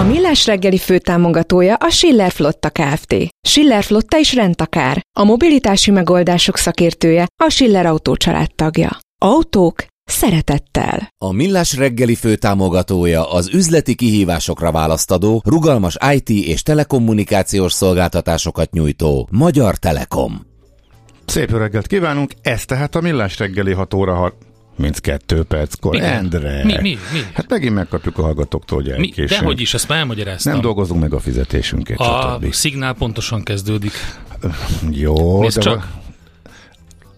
A Millás reggeli főtámogatója a Schiller Flotta Kft. Schiller Flotta is rendtakár. A mobilitási megoldások szakértője a Schiller Autó tagja. Autók szeretettel. A Millás reggeli főtámogatója az üzleti kihívásokra választadó, rugalmas IT és telekommunikációs szolgáltatásokat nyújtó Magyar Telekom. Szép reggelt kívánunk, ez tehát a Millás reggeli 6 óra mint kettő perckor. Igen. Endre. Mi, mi, mi? Hát megint megkapjuk a hallgatóktól, hogy Mi, elkésünk. dehogy is, ezt már elmagyaráztam. Nem dolgozunk meg a fizetésünket, A stb. szignál pontosan kezdődik. Jó, Nézd de csak.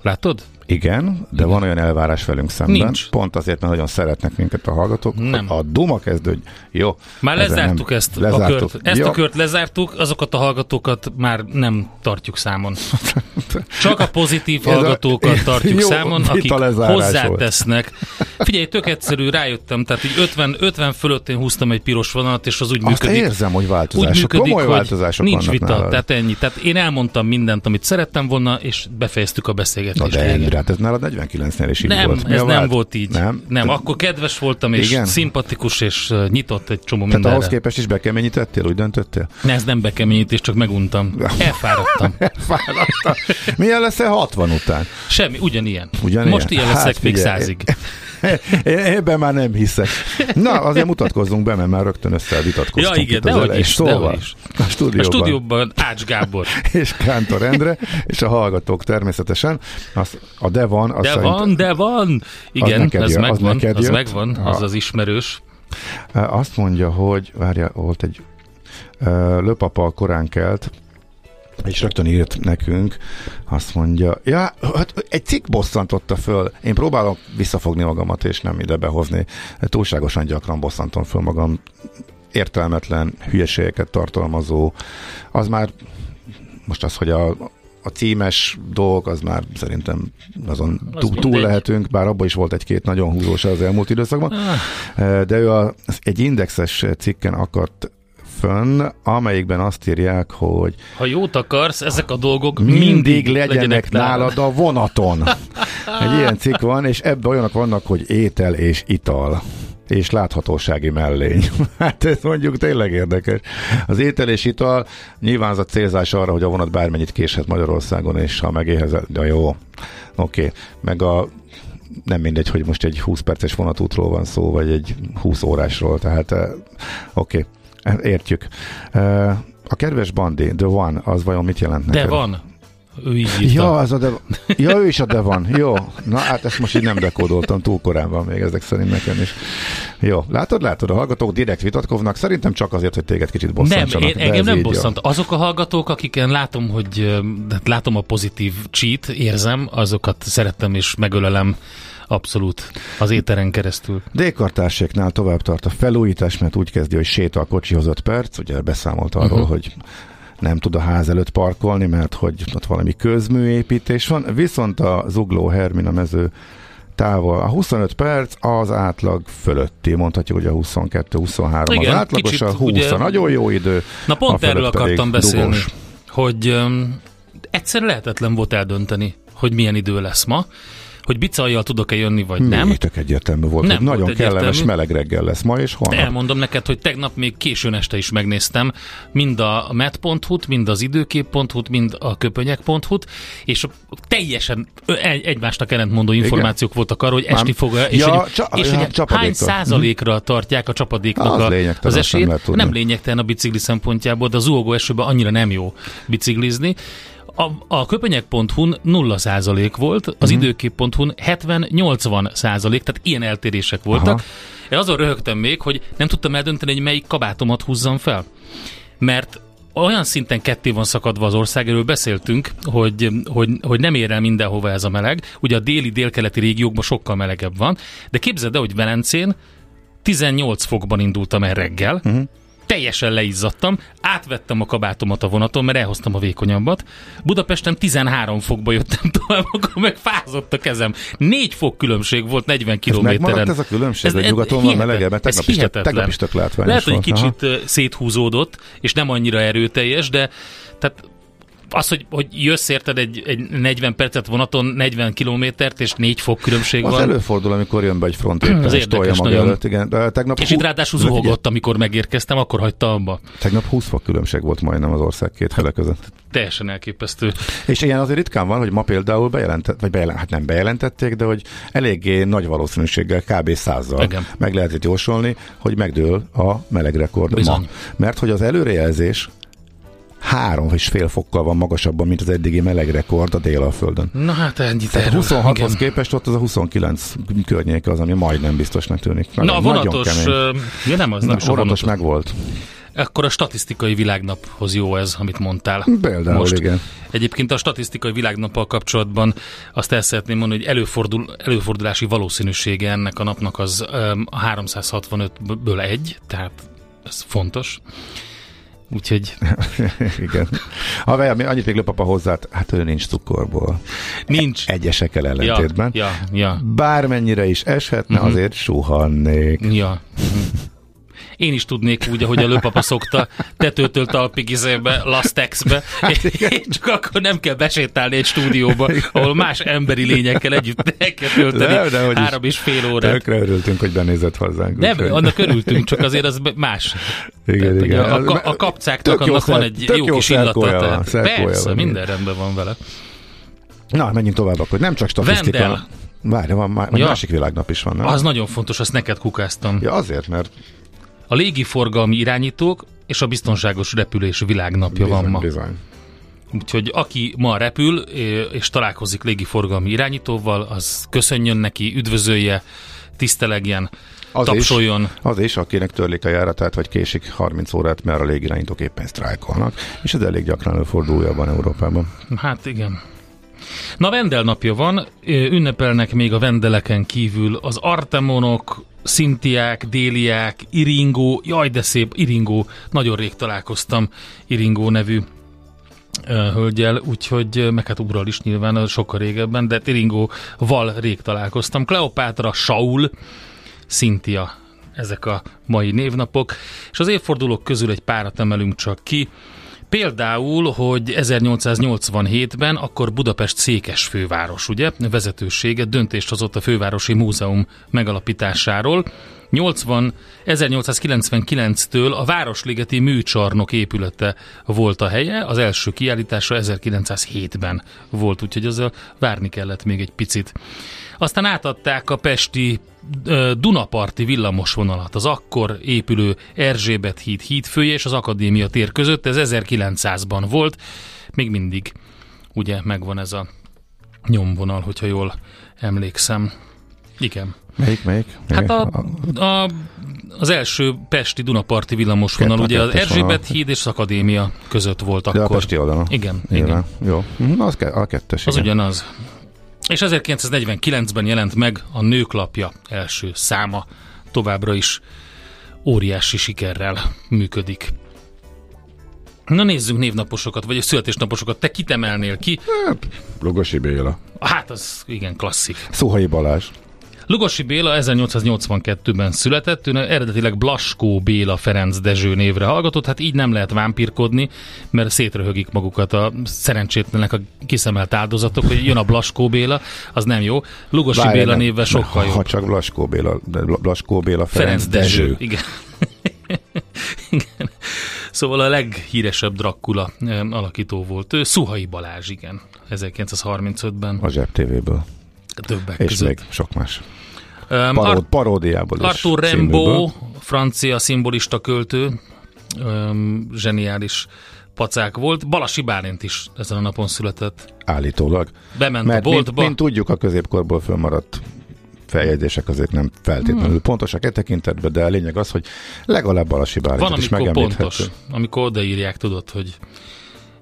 Látod? igen, de van olyan elvárás velünk szemben. Nincs. Pont azért, mert nagyon szeretnek minket a hallgatók. Nem. A Duma kezdő, jó. Már lezártuk nem- ezt lezártuk. a kört. Ezt Jó. a kört lezártuk, azokat a hallgatókat már nem tartjuk számon. Csak a pozitív Ez a- hallgatókat tartjuk Jó számon, akik hozzátesznek. Figyelj, tök egyszerű, rájöttem, tehát így 50, 50 fölött én húztam egy piros vonalat, és az úgy Azt működik. érzem, hogy úgy változások. működik, Komoly hogy változások nincs vita, nálad. tehát ennyi. Tehát én elmondtam mindent, amit szerettem volna, és befejeztük a Na beszélgetést. de végén. Endre, hát ez nálad 49-nél is így Nem, volt. Mi ez nem volt így. Nem? nem akkor kedves voltam, és Igen? szimpatikus, és nyitott egy csomó Tehát ahhoz mindenre. képest is bekeményítettél, úgy döntöttél? Ne, ez nem bekeményítés, csak meguntam. Elfáradtam. Fáradtam. Milyen lesz-e 60 után? Semmi, ugyanilyen. Ugyanilyen? Most ilyen Hát leszek még százig. Ebben már nem hiszek. Na, azért mutatkozzunk be, mert már rögtön összevitatkoztunk. Ja, igen, itt az is, Szóval, is. A A stúdióban. stúdióban Ács Gábor. és Kántor Endre, és a hallgatók természetesen. Az, a de van, az De van, de van. Igen, neked ez jön, az megvan, neked az jött. megvan, az az ismerős. Azt mondja, hogy, várja, volt egy löpapa korán kelt, és rögtön írt nekünk, azt mondja, ja, hát egy cikk bosszantotta föl. Én próbálom visszafogni magamat, és nem ide behozni. Túlságosan gyakran bosszantom föl magam értelmetlen hülyeségeket tartalmazó. Az már most az, hogy a, a címes dolgok, az már szerintem azon Az túl, túl lehetünk, bár abban is volt egy-két nagyon húzós az elmúlt időszakban. Ah, De ő a, egy indexes cikken akart fönn, amelyikben azt írják, hogy Ha jót akarsz, ezek a dolgok mindig, mindig, legyenek, nálad a vonaton. Egy ilyen cikk van, és ebben olyanok vannak, hogy étel és ital és láthatósági mellény. Hát ez mondjuk tényleg érdekes. Az étel és ital nyilván az a célzás arra, hogy a vonat bármennyit késhet Magyarországon, és ha megéhezel, de jó, oké. Okay. Meg a nem mindegy, hogy most egy 20 perces vonatútról van szó, vagy egy 20 órásról, tehát eh, oké, okay. Értjük. A kedves Bandi, The One, az vajon mit jelent De neked? van. Ő így írta. Ja, az a de... ja, ő is a de van. Jó. Na, hát ezt most így nem dekódoltam, túl korán van még ezek szerint nekem is. Jó, látod, látod, a hallgatók direkt vitatkoznak, szerintem csak azért, hogy téged kicsit Nem, bosszantsanak. én, de engem nem így jó. bosszant. Azok a hallgatók, akiken látom, hogy hát látom a pozitív cheat, érzem, azokat szeretem és megölelem abszolút az éteren keresztül. D-kartárséknál tovább tart a felújítás, mert úgy kezdi, hogy sétál a kocsihoz 5 perc, ugye beszámolt arról, uh-huh. hogy nem tud a ház előtt parkolni, mert hogy ott valami közműépítés van, viszont a Zugló Hermina mező távol. A 25 perc az átlag fölötti, mondhatjuk, hogy a 22-23 az Igen, átlagos, kicsit a 20 ugye- a nagyon jó idő. Na a pont erről akartam beszélni, dugós. hogy öm, egyszer lehetetlen volt eldönteni, hogy milyen idő lesz ma, hogy bicajjal tudok-e jönni, vagy nem. Mi, tök egyértelmű volt, Nem hogy nagyon volt kellemes egyértelmű. meleg reggel lesz ma és holnap. Elmondom neked, hogy tegnap még későn este is megnéztem mind a met.hu-t, mind az időkép.hu-t, mind a köpönyek.hu-t, és teljesen egy, egymásnak ellentmondó információk voltak arról, hogy esti fog, és, Ja, hogy, csa- és ja, hogy hány százalékra tartják a csapadéknak Az a, az nem esélyt. tudni. Nem lényegtelen a bicikli szempontjából, de az zuhogó esőben annyira nem jó biciklizni. A, a köpenyek.hu-n 0 százalék volt, az uh-huh. időkép.hu-n 70-80 százalék, tehát ilyen eltérések voltak. Aha. Én azon röhögtem még, hogy nem tudtam eldönteni, hogy melyik kabátomat húzzam fel. Mert olyan szinten ketté van szakadva az ország, erről beszéltünk, hogy, hogy, hogy nem ér el mindenhova ez a meleg. Ugye a déli, délkeleti régiókban sokkal melegebb van, de képzeld el, hogy Velencén 18 fokban indultam el reggel, uh-huh. Teljesen leizzadtam, átvettem a kabátomat a vonaton, mert elhoztam a vékonyabbat. Budapesten 13 fokba jöttem tovább, akkor meg fázott a kezem. 4 fok különbség volt 40 Ez kilométeren. ez a különbség, hogy nyugaton van melegebb, mert ez tegnap is, tegnap is tök látványos Lehet, hogy volt. Aha. kicsit ö, széthúzódott, és nem annyira erőteljes, de tehát az, hogy, hogy jössz érted egy, egy 40 percet vonaton, 40 kilométert, és 4 fok különbség Az van. előfordul, amikor jön be egy front éppen, Az és tolja maga nagyon. előtt. Igen. De tegnap, És hú- itt ráadásul zuhogott, amikor megérkeztem, akkor hagyta abba. Tegnap 20 fok különbség volt majdnem az ország két fele között. Teljesen elképesztő. És ilyen azért ritkán van, hogy ma például bejelentett, vagy bejelent, hát nem bejelentették, de hogy eléggé nagy valószínűséggel, kb. százzal Igen. meg lehet itt jósolni, hogy megdől a melegrekord Bizony. ma. Mert hogy az előrejelzés három és fél fokkal van magasabban, mint az eddigi melegrekord a Délalföldön. Na hát ennyit Tehát erről. 26-hoz Igen. képest ott az a 29 környéke az, ami majdnem biztosnak tűnik. Na, a Nagyon- vonatos, nagyon ja nem az, nem Na, vonatos meg volt. Akkor a statisztikai világnaphoz jó ez, amit mondtál. Például, Most. igen. Egyébként a statisztikai világnappal kapcsolatban azt el szeretném mondani, hogy előfordul, előfordulási valószínűsége ennek a napnak az a 365-ből egy, tehát ez fontos. Úgyhogy igen. Ha vele, annyit még lőpapa hozzá, hát ő nincs cukorból. nincs. Egyesekkel Ja, ellentétben. ja, ja, Bármennyire is eshetne, Mhm. azért suhannék. ja. Én is tudnék úgy, ahogy a lőpapa szokta, tetőtől talpig izébe, Lastexbe, csak akkor nem kell besétálni egy stúdióba, ahol más emberi lényekkel együtt el kell tölteni is. három és fél órát. Tökre örültünk, hogy benézett hozzánk. Nem, úgyhogy- annak örültünk, csak azért az más. Igen, Tehát, igen. A, a, a kapcáknak Tök jó annak van szer- egy tök jó, jó kis illata. van, Tehát persze, van, minden rendben van vele. Na, menjünk tovább akkor. Nem csak statisztika. Vendel. Várj, van má- Ja. másik világnap is van, nem? Az nagyon fontos, azt neked kukáztam. Ja, azért, mert A légiforgalmi irányítók és a biztonságos repülés világnapja bizony, van ma. bizony. Úgyhogy aki ma repül és találkozik légiforgalmi irányítóval, az köszönjön neki, üdvözölje, tisztelegjen, Az tapsoljon. Is, az is, akinek törlik a járatát, vagy késik 30 órát, mert a légirányítók éppen sztrájkolnak, és ez elég gyakran előfordul újabban Európában. Hát igen. Na, Vendel napja van, ünnepelnek még a Vendeleken kívül az Artemonok, Szintiák, Déliák, Iringó, jaj de szép, Iringó, nagyon rég találkoztam Iringó nevű hölgyel, úgyhogy, meg hát Ural is nyilván, sokkal régebben, de Iringóval rég találkoztam. Kleopátra, Saul, Cynthia, ezek a mai névnapok, és az évfordulók közül egy párat emelünk csak ki. Például, hogy 1887-ben akkor Budapest székes főváros, ugye, vezetősége döntést hozott a fővárosi múzeum megalapításáról. 80, 1899-től a Városligeti műcsarnok épülete volt a helye, az első kiállítása 1907-ben volt, úgyhogy ezzel várni kellett még egy picit. Aztán átadták a pesti Dunaparti villamosvonalat, az akkor épülő Erzsébet híd hídfője és az Akadémia tér között, ez 1900-ban volt, még mindig ugye megvan ez a nyomvonal, hogyha jól emlékszem. Igen. Melyik, melyik? Hát a, a a, az első pesti Dunaparti villamosvonal, a ugye az Erzsébet híd és az Akadémia között volt de a akkor. Pesti oldalon. Igen, Nyilván. igen. Jó. Mhm, Az ke- a kettes, Az igen. ugyanaz. És 1949-ben jelent meg a Nőklapja első száma. Továbbra is óriási sikerrel működik. Na nézzünk névnaposokat, vagy a születésnaposokat. Te kit emelnél ki? Lugosi Béla. Hát az igen klasszik. Szuhai Balázs. Lugosi Béla 1882-ben született, ő eredetileg Blaskó Béla Ferenc Dezső névre hallgatott, hát így nem lehet vámpírkodni, mert szétröhögik magukat a szerencsétlenek a kiszemelt áldozatok, hogy jön a Blaskó Béla, az nem jó. Lugosi Várj, Béla nem, névvel sokkal jobb. Ha csak Blaskó Béla, Blaskó Béla Ferenc, Ferenc Dezső. Dezső. Igen. igen. Szóval a leghíresebb Dracula em, alakító volt. Ő Szuhai Balázs, igen. 1935-ben. A Zseb TV-ből. Többek És között. még sok más. Um, Paród, paródiából is. Arthur. Rimbaud, francia szimbolista költő, um, zseniális pacák volt. Balasi Bálint is ezen a napon született. Állítólag. Bement Mert a mint, boltba. mint tudjuk, a középkorból fölmaradt feljegyzések azért nem feltétlenül hmm. pontosak e tekintetben, de a lényeg az, hogy legalább Balasi Bálintot Van, is megemlíthető. pontos, amikor odaírják, tudod, hogy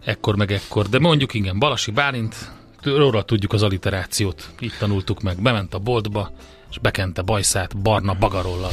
ekkor meg ekkor. De mondjuk igen, Balasi Bálint, róla tudjuk az alliterációt, itt tanultuk meg. Bement a boltba, és bekente bajszát barna bagarollal.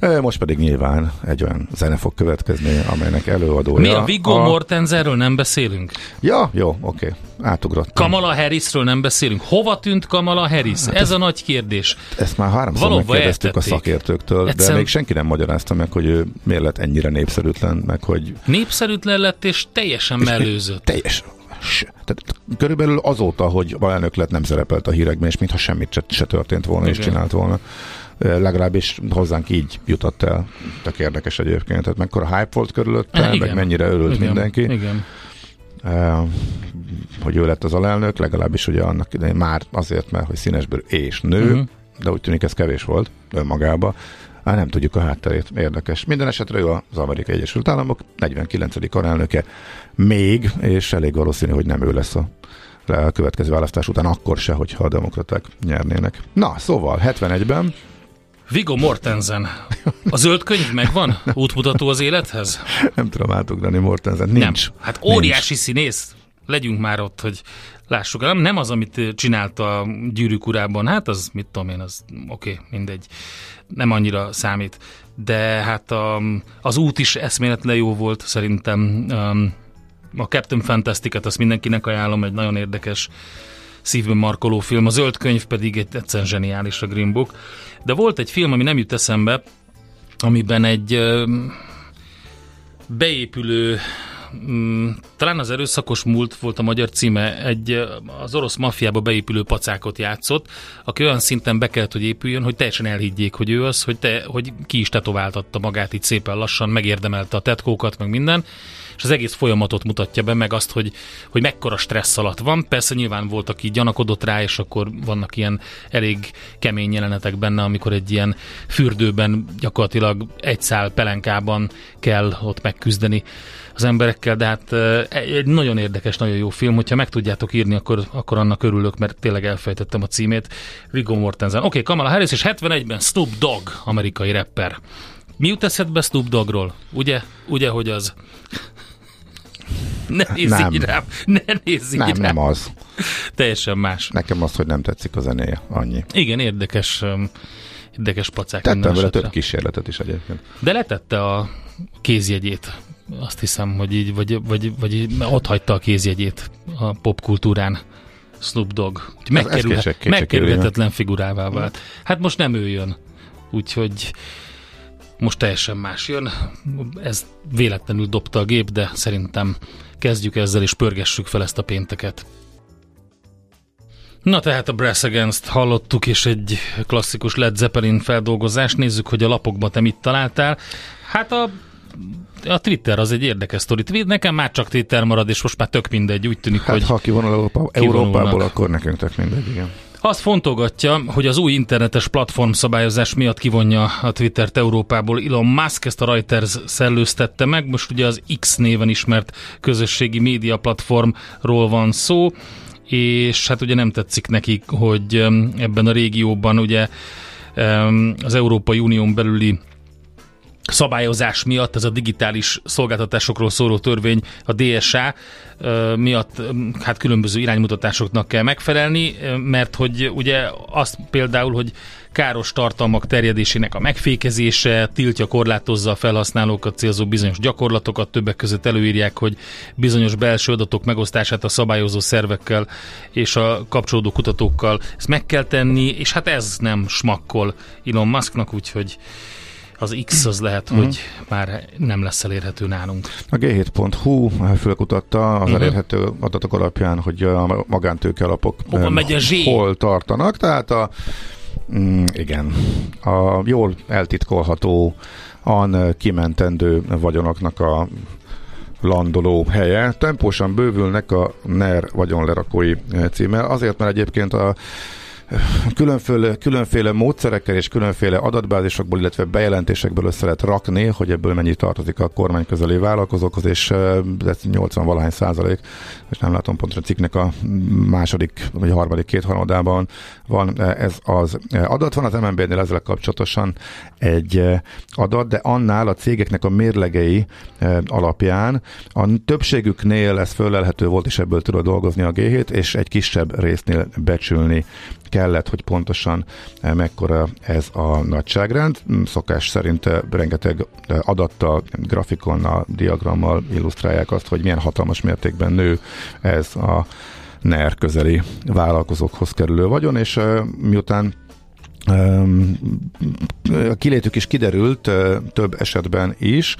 Most pedig nyilván egy olyan zene fog következni, amelynek előadója... Mi a Viggo Mortensenről nem beszélünk? Ja, jó, oké. Átugrottam. Kamala Harrisről nem beszélünk. Hova tűnt Kamala Harris? Hát Ez a nagy kérdés. Ezt már háromszor Valóban megkérdeztük a eltették. szakértőktől, Egyszer- de még senki nem magyarázta meg, hogy ő miért lett ennyire népszerűtlen, meg hogy Népszerűtlen lett és teljesen mellőzött. teljes... Tehát körülbelül azóta, hogy alelnök lett, nem szerepelt a hírekben, és mintha semmit se, történt volna, és Igen. csinált volna. Legalábbis hozzánk így jutott el. Tök érdekes egyébként. Tehát mekkora hype volt körülötte, meg mennyire örült Igen, mindenki. Igen. Eh, hogy ő lett az alelnök, legalábbis ugye annak idején már azért, mert hogy színesből és nő, uh-huh. de úgy tűnik ez kevés volt önmagába. Hát nem tudjuk a hátterét, érdekes. Minden esetre ő az Amerikai Egyesült Államok 49. alelnöke még, és elég valószínű, hogy nem ő lesz a a következő választás után akkor se, hogyha a demokraták nyernének. Na, szóval 71-ben Viggo Mortensen. A zöld könyv megvan? Útmutató az élethez? nem tudom átugrani Mortensen, nincs. Nem. Hát óriási színész. Legyünk már ott, hogy lássuk. Nem, nem az, amit csinált a gyűrűk urában. Hát az, mit tudom én, az oké, okay, mindegy. Nem annyira számít. De hát a, az út is eszméletlen jó volt szerintem. Um, a Captain Fantastic-et azt mindenkinek ajánlom, egy nagyon érdekes szívben markoló film. A zöld könyv pedig egy egyszerűen zseniális a Green Book. De volt egy film, ami nem jut eszembe, amiben egy ö, beépülő mm, talán az erőszakos múlt volt a magyar címe, egy az orosz maffiába beépülő pacákot játszott, aki olyan szinten be kellett, hogy épüljön, hogy teljesen elhiggyék, hogy ő az, hogy, te, hogy ki is tetováltatta magát így szépen lassan, megérdemelte a tetkókat, meg minden, és az egész folyamatot mutatja be, meg azt, hogy, hogy mekkora stressz alatt van. Persze nyilván volt, aki gyanakodott rá, és akkor vannak ilyen elég kemény jelenetek benne, amikor egy ilyen fürdőben gyakorlatilag egy szál pelenkában kell ott megküzdeni az emberekkel, de hát eh, egy nagyon érdekes, nagyon jó film, hogyha meg tudjátok írni, akkor, akkor annak örülök, mert tényleg elfejtettem a címét. Viggo Mortensen. Oké, okay, Kamala Harris, és 71-ben Snoop Dogg, amerikai rapper. Mi jut eszedbe Snoop Doggról? Ugye? Ugye, hogy az? Ne nézz Nem. így rám! Ne nézz így Nem, rám! nem az. Teljesen más. Nekem az, hogy nem tetszik a zenéje, annyi. Igen, érdekes, um, érdekes pacák. Tettem vele több kísérletet is egyébként. De letette a kézjegyét. Azt hiszem, hogy így, vagy, vagy, vagy így ott hagyta a kézjegyét a popkultúrán. Snoop Dogg. Kétség megkerülhetetlen figurává vált. Hát most nem ő jön. Úgyhogy most teljesen más jön. Ez véletlenül dobta a gép, de szerintem kezdjük ezzel és pörgessük fel ezt a pénteket. Na tehát a Brass Against hallottuk, és egy klasszikus Led Zeppelin feldolgozás. Nézzük, hogy a lapokban te mit találtál. Hát a a Twitter az egy érdekes sztori. Nekem már csak Twitter marad, és most már tök mindegy. Úgy tűnik, Hát, hogy ha kivonul Európa. Európából, akkor nekünk tök mindegy, igen. azt fontolgatja, hogy az új internetes platform szabályozás miatt kivonja a Twittert Európából. Elon Musk ezt a Reuters szellőztette meg, most ugye az X néven ismert közösségi média platformról van szó, és hát ugye nem tetszik nekik, hogy em, ebben a régióban ugye em, az Európai Unión belüli szabályozás miatt, ez a digitális szolgáltatásokról szóló törvény, a DSA miatt hát különböző iránymutatásoknak kell megfelelni, mert hogy ugye azt például, hogy káros tartalmak terjedésének a megfékezése, tiltja, korlátozza a felhasználókat célzó bizonyos gyakorlatokat, többek között előírják, hogy bizonyos belső adatok megosztását a szabályozó szervekkel és a kapcsolódó kutatókkal. Ezt meg kell tenni, és hát ez nem smakkol Elon Musknak, úgyhogy az X az lehet, uh-huh. hogy már nem lesz elérhető nálunk. A G7.hu fölkutatta az uh-huh. elérhető adatok alapján, hogy a magántőke alapok hol tartanak, tehát a Mm, igen. A jól eltitkolható, an kimentendő vagyonoknak a landoló helye. Tempósan bővülnek a NER vagyonlerakói címmel, azért, mert egyébként a különféle, különféle módszerekkel és különféle adatbázisokból, illetve bejelentésekből össze lehet rakni, hogy ebből mennyi tartozik a kormány közeli vállalkozókhoz, és ez 80 valahány százalék, és nem látom pontosan a cikknek a második vagy a harmadik két harmadában van ez az adat. Van az MNB-nél ezzel kapcsolatosan egy adat, de annál a cégeknek a mérlegei alapján a többségüknél ez fölelhető volt, és ebből tudod dolgozni a G7, és egy kisebb résznél becsülni kellett, hogy pontosan eh, mekkora ez a nagyságrend. Mm, szokás szerint eh, rengeteg eh, adattal, grafikonnal, diagrammal illusztrálják azt, hogy milyen hatalmas mértékben nő ez a NER közeli vállalkozókhoz kerülő vagyon, és miután a kilétük is kiderült több esetben is,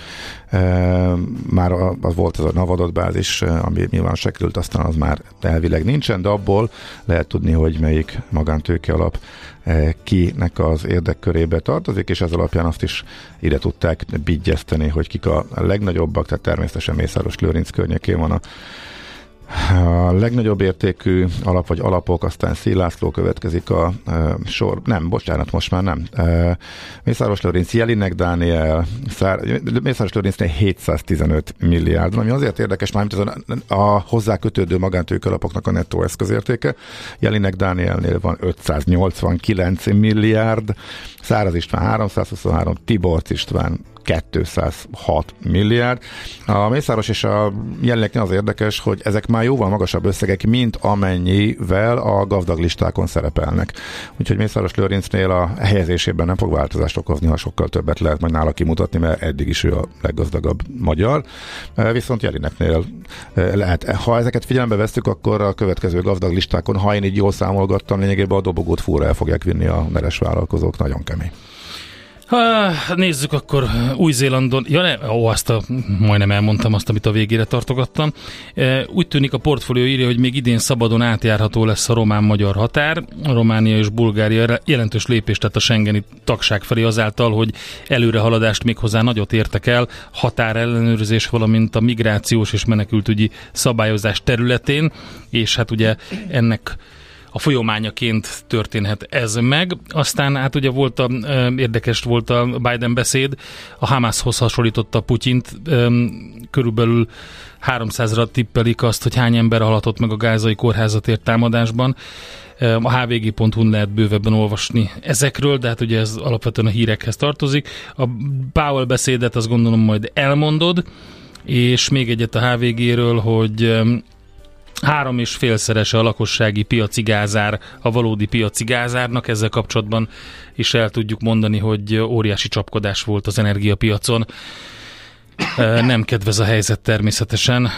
már volt ez a nav bázis, ami nyilván se került, aztán az már elvileg nincsen, de abból lehet tudni, hogy melyik magántőke alap kinek az érdekkörébe tartozik, és ez alapján azt is ide tudták bigyeszteni, hogy kik a legnagyobbak, tehát természetesen Mészáros Lőrinc környékén van a a legnagyobb értékű alap vagy alapok, aztán Szilászló következik a e, sor, nem, bocsánat, most már nem. E, Mészáros Lőrinc, Jelinek Dániel, Szár, Mészáros Lőrincnél 715 milliárd, ami azért érdekes, már mint a, a hozzá kötődő magántők alapoknak a nettó eszközértéke. Jelinek Dánielnél van 589 milliárd, Száraz István 323, Tiborc István 206 milliárd. A Mészáros és a jelenleg az érdekes, hogy ezek már jóval magasabb összegek, mint amennyivel a gazdag listákon szerepelnek. Úgyhogy Mészáros Lőrincnél a helyezésében nem fog változást okozni, ha sokkal többet lehet majd nála kimutatni, mert eddig is ő a leggazdagabb magyar. Viszont Jelineknél lehet. Ha ezeket figyelembe vesztük, akkor a következő gazdag listákon, ha én így jól számolgattam, lényegében a dobogót fúra el fogják vinni a neres vállalkozók. Nagyon kemény. Ha, nézzük akkor Új-Zélandon. Ja, ne, ó, azt a, majdnem elmondtam azt, amit a végére tartogattam. E, úgy tűnik a portfólió írja, hogy még idén szabadon átjárható lesz a román-magyar határ. Románia és Bulgária jelentős lépést tett a Schengeni tagság felé azáltal, hogy előrehaladást méghozzá nagyot értek el határellenőrzés, valamint a migrációs és menekültügyi szabályozás területén, és hát ugye ennek a folyamányaként történhet ez meg. Aztán hát ugye volt a, érdekes volt a Biden beszéd, a Hamashoz hasonlította Putyint, körülbelül 300-ra tippelik azt, hogy hány ember halatott meg a gázai kórházatért támadásban. A hvg.hu lehet bővebben olvasni ezekről, de hát ugye ez alapvetően a hírekhez tartozik. A Powell beszédet azt gondolom majd elmondod, és még egyet a HVG-ről, hogy Három és félszerese a lakossági piaci gázár a valódi piaci gázárnak. Ezzel kapcsolatban is el tudjuk mondani, hogy óriási csapkodás volt az energiapiacon. Nem kedvez a helyzet természetesen,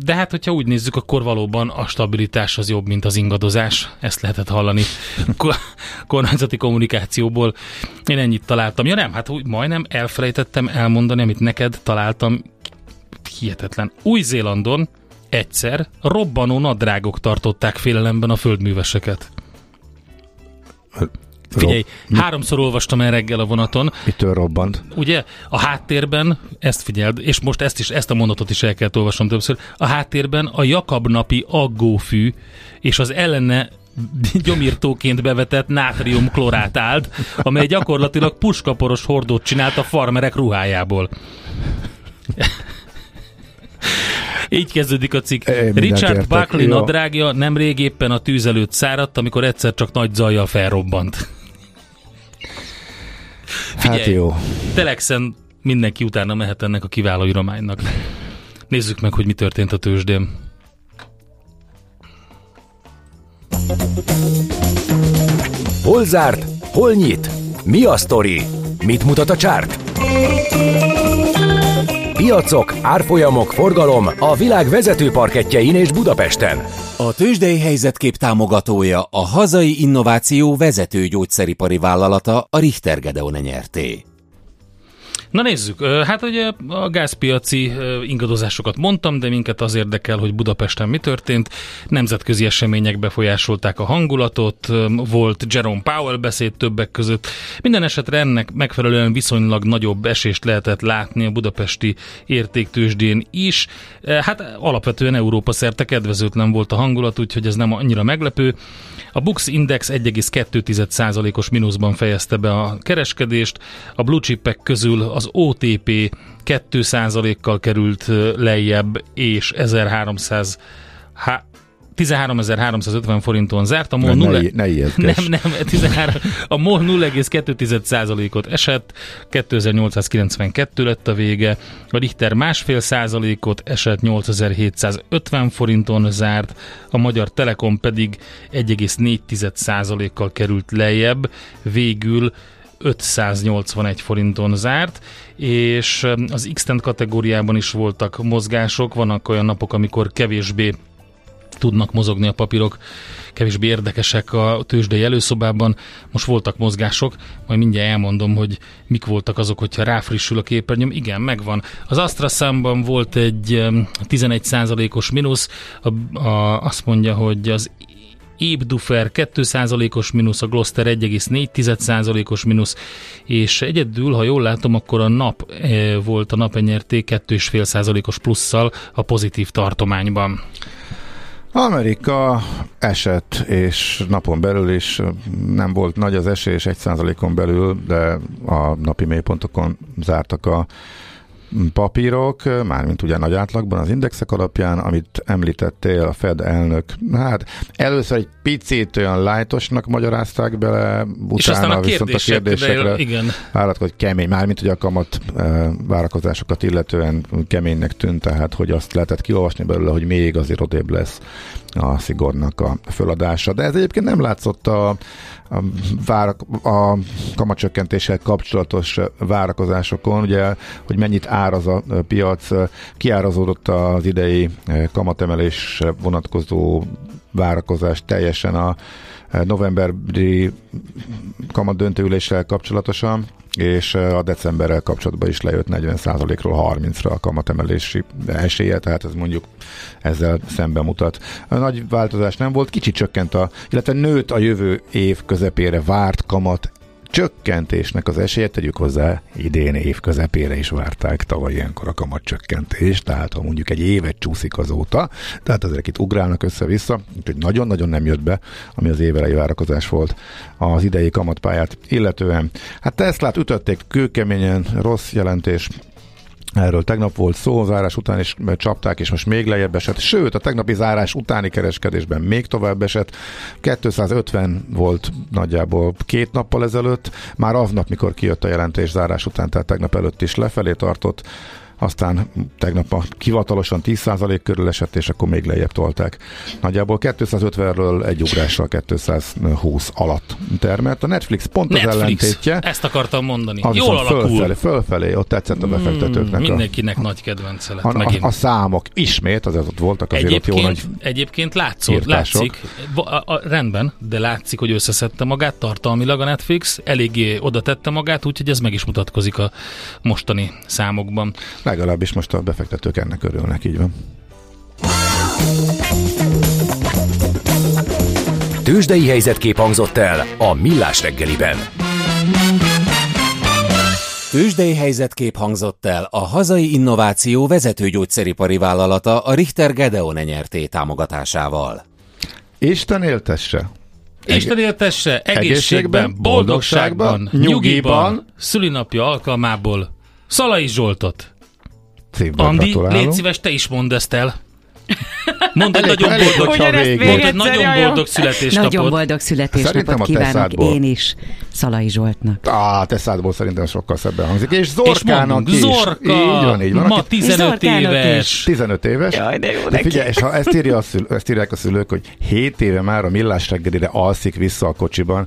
de hát hogyha úgy nézzük, akkor valóban a stabilitás az jobb, mint az ingadozás. Ezt lehetett hallani kormányzati kommunikációból. Én ennyit találtam. Ja nem, hát úgy majdnem elfelejtettem elmondani, amit neked találtam. Hihetetlen. Új-Zélandon egyszer robbanó nadrágok tartották félelemben a földműveseket. Figyelj, Rob, háromszor olvastam el reggel a vonaton. Mitől robbant? Ugye, a háttérben, ezt figyeld, és most ezt is, ezt a mondatot is el kell olvasnom többször, a háttérben a Jakab napi aggófű és az ellene gyomírtóként bevetett nátrium klorát állt, amely gyakorlatilag puskaporos hordót csinált a farmerek ruhájából. Így kezdődik a cikk. É, Richard Buckley nadrágja nemrég éppen a tűz előtt száradt, amikor egyszer csak nagy zajjal felrobbant. Hát Figyelj, hát jó. Telexen mindenki utána mehet ennek a kiváló irománynak. Nézzük meg, hogy mi történt a tőzsdén. Hol zárt? Hol nyit? Mi a sztori? Mit mutat a csárt? Piacok, árfolyamok, forgalom a világ vezető parketjein és Budapesten. A tőzsdei helyzetkép támogatója a hazai innováció vezető gyógyszeripari vállalata a Richter Gedeon nyerté. Na nézzük, hát ugye a gázpiaci ingadozásokat mondtam, de minket az érdekel, hogy Budapesten mi történt. Nemzetközi események befolyásolták a hangulatot, volt Jerome Powell beszéd többek között. Minden esetre ennek megfelelően viszonylag nagyobb esést lehetett látni a budapesti értéktősdén is. Hát alapvetően Európa szerte kedvezőtlen volt a hangulat, úgyhogy ez nem annyira meglepő. A Bux Index 1,2%-os mínuszban fejezte be a kereskedést, a blue chipek közül az OTP 2%-kal került lejjebb, és 1300 há- 13.350 forinton zárt, a MOL, Ne- 0, ne- ne nem, nem, 13, a MOL 0,2%-ot esett, 2892 lett a vége, a Richter másfél százalékot esett, 8750 forinton zárt, a Magyar Telekom pedig 1,4%-kal került lejjebb, végül 581 forinton zárt, és az x kategóriában is voltak mozgások, vannak olyan napok, amikor kevésbé tudnak mozogni a papírok, kevésbé érdekesek a tőzsdei előszobában. Most voltak mozgások, majd mindjárt elmondom, hogy mik voltak azok, hogyha ráfrissül a képernyőm. Igen, megvan. Az AstraSamban volt egy em, 11%-os mínusz, a, a, azt mondja, hogy az Ébdufer 2%-os mínusz, a Gloster 1,4%-os mínusz, és egyedül, ha jól látom, akkor a nap eh, volt a napenyerté 2,5%-os plusszal a pozitív tartományban. Amerika esett, és napon belül is nem volt nagy az esés, egy százalékon belül, de a napi mélypontokon zártak a papírok, mármint ugye nagy átlagban az indexek alapján, amit említettél, a Fed elnök, hát először egy picit olyan lájtosnak magyarázták bele, És aztán utána a viszont a kérdések, kérdésekre igen. várat, hogy kemény, mármint ugye a kamat eh, várakozásokat illetően keménynek tűnt, tehát hogy azt lehetett kiolvasni belőle, hogy még azért odébb lesz a szigornak a föladása. De ez egyébként nem látszott a, a, várak, a kamatcsökkentéssel kapcsolatos várakozásokon, ugye, hogy mennyit áraz a piac, kiárazódott az idei kamatemelés vonatkozó várakozás teljesen a novemberi kamat döntőüléssel kapcsolatosan, és a decemberrel kapcsolatban is lejött 40%-ról 30-ra a kamatemelési esélye, tehát ez mondjuk ezzel szembe mutat. A nagy változás nem volt, kicsit csökkent a, illetve nőtt a jövő év közepére várt kamat csökkentésnek az esélye, tegyük hozzá, idén év közepére is várták tavaly ilyenkor a kamat csökkentést, tehát ha mondjuk egy évet csúszik azóta, tehát azért itt ugrálnak össze-vissza, úgyhogy nagyon-nagyon nem jött be, ami az évelei várakozás volt az idei kamatpályát illetően. Hát Teslát ütötték kőkeményen, rossz jelentés, Erről tegnap volt szó, zárás után is csapták, és most még lejjebb esett. Sőt, a tegnapi zárás utáni kereskedésben még tovább esett. 250 volt nagyjából két nappal ezelőtt, már aznap, mikor kijött a jelentés zárás után, tehát tegnap előtt is lefelé tartott aztán tegnap a hivatalosan 10% körül esett, és akkor még lejjebb tolták. Nagyjából 250-ről egy ugrásra 220 alatt termelt. A Netflix pont az Netflix, ellentétje. ezt akartam mondani. Az Jól alakul. Fölfelé, fölfelé, ott tetszett a befektetőknek. a, Mindenkinek nagy kedvence lett a, a, a, számok ismét, azért ott voltak azért ott jó nagy Egyébként, egyébként látszott, írtások. látszik, a, a, rendben, de látszik, hogy összeszedte magát tartalmilag a Netflix, eléggé oda tette magát, úgyhogy ez meg is mutatkozik a mostani számokban. Legalábbis most a befektetők ennek örülnek, így van. Tőzsdei helyzetkép hangzott el a Millás reggeliben. Tőzsdei helyzetkép hangzott el a hazai innováció vezető gyógyszeripari vállalata a Richter Gedeon nyerté támogatásával. Isten éltesse! Isten éltesse, egészségben, egészségben, boldogságban, boldogságban, nyugiban, nyugiban. szülinapja alkalmából Szalai Zsoltot. Szívből Andi, gratulálunk. légy szíves, te is mondd ezt el. Mondd egy nagyon elég, boldog, még mondd egy nagyon boldog születésnapot. Nagyon boldog születésnapot a kívánok én is Szalai Zsoltnak. Á, te szádból szerintem sokkal szebben hangzik. És Zorkának mondunk, is. Zorka, Így van, így van. ma Aki 15 Zorkának éves. 15 éves. Jaj, de jó De figyelj, és ha ezt, írja a szül, ezt írják a szülők, hogy 7 éve már a millás reggelire alszik vissza a kocsiban,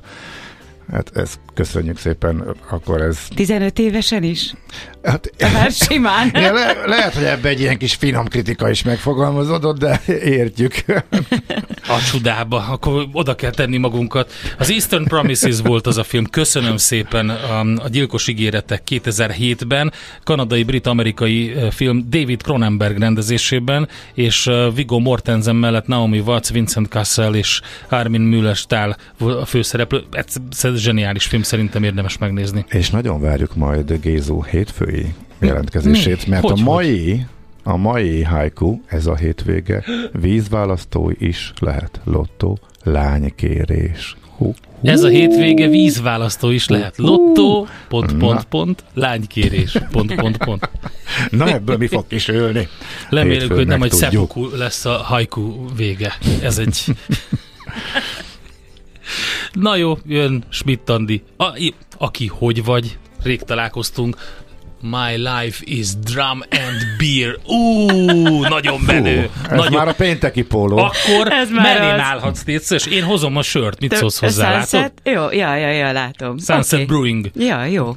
hát ezt köszönjük szépen, akkor ez... 15 évesen is? Hát, Hát simán. Ja, le, lehet, hogy ebbe egy ilyen kis finom kritika is megfogalmazódott, de értjük. A csudába, akkor oda kell tenni magunkat. Az Eastern Promises volt az a film, köszönöm szépen a, a Gyilkos ígéretek 2007-ben, kanadai-brit-amerikai eh, film David Cronenberg rendezésében, és eh, Viggo Mortensen mellett Naomi Watts, Vincent Cassel és Armin Müller-Stahl a főszereplő. Ez, ez zseniális film, szerintem érdemes megnézni. És nagyon várjuk majd Gézu hétfői jelentkezését, mert Hogy, a mai, a mai haiku, ez a hétvége, vízválasztó is lehet, lottó, lánykérés. Hú, Ez a hétvége vízválasztó is lehet. Lottó, pont, pont, pont, lánykérés, pont, pont, pont. Na ebből mi fog kisülni? Hétfőn hogy nem egy seppuku lesz a haiku vége. Ez egy... Na jó, jön Schmidt Andi. A, aki hogy vagy, rég találkoztunk. My life is drum and beer. Ú, nagyon menő. Fú, ez nagyon... már a pénteki póló. Akkor Ez már mellén az. állhatsz, és én hozom a sört. Mit szólsz hozzá, látod? Sunset? Jó, ja, ja, ja, látom. Sunset Oké. Brewing. Ja, jó.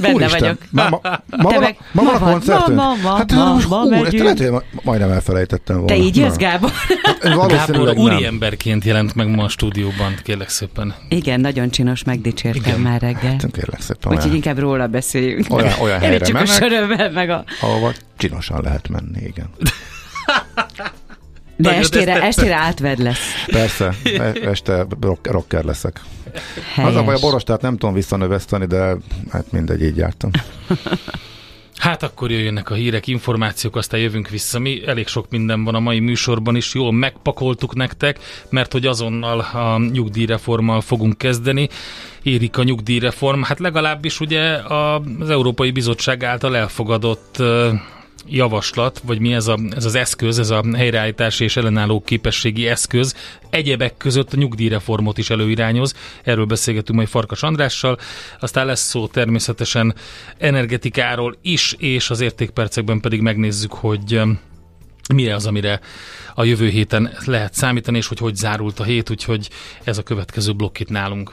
Benne Úristen, vagyok. Ma, ma, ma, Te van, a- meg- ma van a ma van, koncertünk? ma, ma, hát, ma, most, ma ú, megyünk. lehet, hogy ma- majdnem elfelejtettem volna. Te így jössz. Gábor? Gábor Valószínűleg nem. úriemberként jelent meg ma a stúdióban, kérlek szépen. Igen, nagyon csinos, megdicsértem Igen. már reggel. Kérlek szépen, Úgyhogy inkább róla beszéljünk. olyan, olyan Helyre csak a mennek, sörömmel, meg a... ahova csinosan lehet menni, igen. De Nagyon estére, estére átved lesz. Persze, e- este rock, rocker leszek. Helyes. Az a baj, a borostát nem tudom visszanöveszteni, de hát mindegy, így jártam. Hát akkor jöjjenek a hírek, információk, aztán jövünk vissza. Mi elég sok minden van a mai műsorban is, jól megpakoltuk nektek, mert hogy azonnal a nyugdíjreformmal fogunk kezdeni. Érik a nyugdíjreform, hát legalábbis ugye az Európai Bizottság által elfogadott javaslat, vagy mi ez, a, ez az eszköz, ez a helyreállítási és ellenálló képességi eszköz, egyebek között a nyugdíjreformot is előirányoz. Erről beszélgetünk majd Farkas Andrással. Aztán lesz szó természetesen energetikáról is, és az értékpercekben pedig megnézzük, hogy em, mi az, amire a jövő héten lehet számítani, és hogy hogy zárult a hét, úgyhogy ez a következő blokk itt nálunk.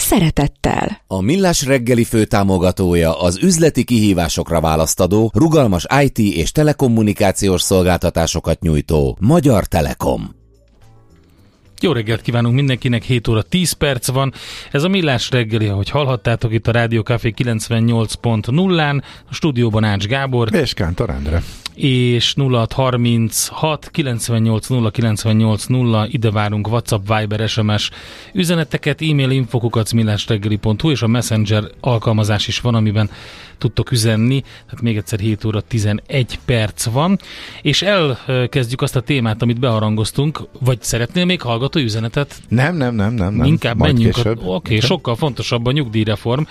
szeretettel. A Millás reggeli főtámogatója az üzleti kihívásokra választadó, rugalmas IT és telekommunikációs szolgáltatásokat nyújtó Magyar Telekom. Jó reggelt kívánunk mindenkinek, 7 óra 10 perc van. Ez a Millás reggeli, ahogy hallhattátok itt a Rádió Café 98.0-án, a stúdióban Ács Gábor, És Kántor Endre. és 0636 98 0 98 0, ide várunk WhatsApp, Viber, SMS üzeneteket, e-mail infokukat millásreggeli.hu, és a Messenger alkalmazás is van, amiben tudtok üzenni, tehát még egyszer 7 óra 11 perc van, és elkezdjük azt a témát, amit beharangoztunk, vagy szeretnél még hallgató üzenetet? Nem, nem, nem, nem. nem. Inkább Majd menjünk. Oké, okay, sokkal fontosabb a nyugdíjreform.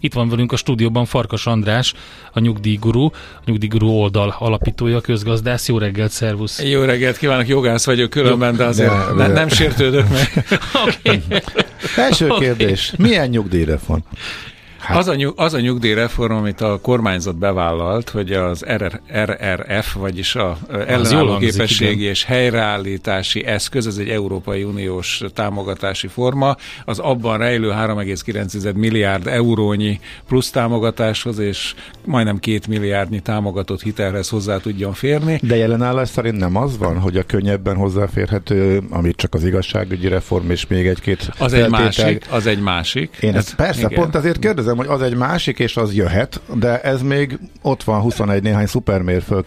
Itt van velünk a stúdióban Farkas András, a nyugdíjguru, a nyugdíjguru oldal alapítója, közgazdász. Jó reggelt, szervusz! Jó reggelt kívánok, jogász vagyok különben, de azért de- ne, de- nem sértődök meg. Oké. Első kérdés. Milyen nyugdíjreform? Hát. Az, a nyug, az a nyugdíjreform, amit a kormányzat bevállalt, hogy az RR, RRF, vagyis a ellenálló képességi és helyreállítási eszköz, ez egy Európai Uniós támogatási forma, az abban rejlő 3,9 milliárd eurónyi plusz támogatáshoz és majdnem két milliárdnyi támogatott hitelhez hozzá tudjon férni. De jelenállás szerint nem az van, hogy a könnyebben hozzáférhető, amit csak az igazságügyi reform és még egy-két Az egy másik, az egy másik. Én ezt, persze, igen. pont ezért kérdezem, hogy az egy másik, és az jöhet, de ez még ott van 21 néhány szupermérföld,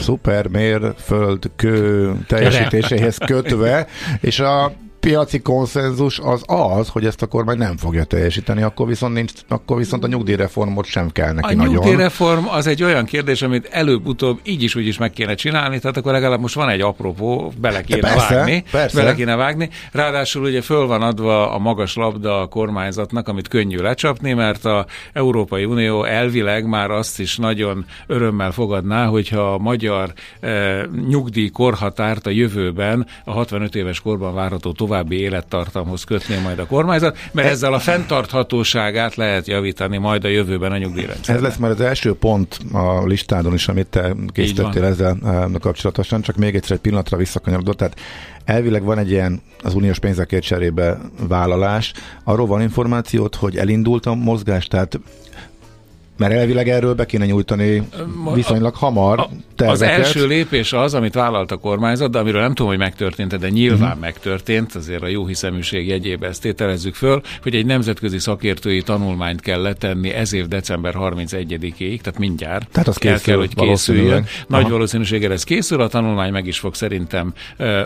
szupermérföld kő teljesítéséhez kötve, és a piaci konszenzus az az, hogy ezt a kormány nem fogja teljesíteni, akkor viszont, nincs, akkor viszont a nyugdíjreformot sem kell neki a nagyon. A nyugdíjreform az egy olyan kérdés, amit előbb-utóbb így is úgy is meg kéne csinálni, tehát akkor legalább most van egy apropó, bele kéne persze, vágni. Persze. Bele kéne vágni. Ráadásul ugye föl van adva a magas labda a kormányzatnak, amit könnyű lecsapni, mert a Európai Unió elvileg már azt is nagyon örömmel fogadná, hogyha a magyar eh, nyugdíj korhatárt a jövőben a 65 éves korban várható további élettartamhoz kötné majd a kormányzat, mert ezzel a fenntarthatóságát lehet javítani majd a jövőben a nyugdíjrendszer. Ez lesz már az első pont a listádon is, amit te készítettél ezzel eh, kapcsolatosan, csak még egyszer egy pillanatra visszakanyarodott. Tehát elvileg van egy ilyen az uniós pénzekért cserébe vállalás. Arról van információt, hogy elindult a mozgás, tehát mert elvileg erről be kéne nyújtani viszonylag hamar a, terveket. Az első lépés az, amit vállalt a kormányzat, de amiről nem tudom, hogy megtörtént, de nyilván uh-huh. megtörtént, azért a jó hiszeműség jegyébe ezt tételezzük föl, hogy egy nemzetközi szakértői tanulmányt kell letenni ez év december 31-ig, tehát mindjárt. Tehát az készül, el kell, hogy készüljön. Nagy Aha. valószínűséggel ez készül, a tanulmány meg is fog szerintem,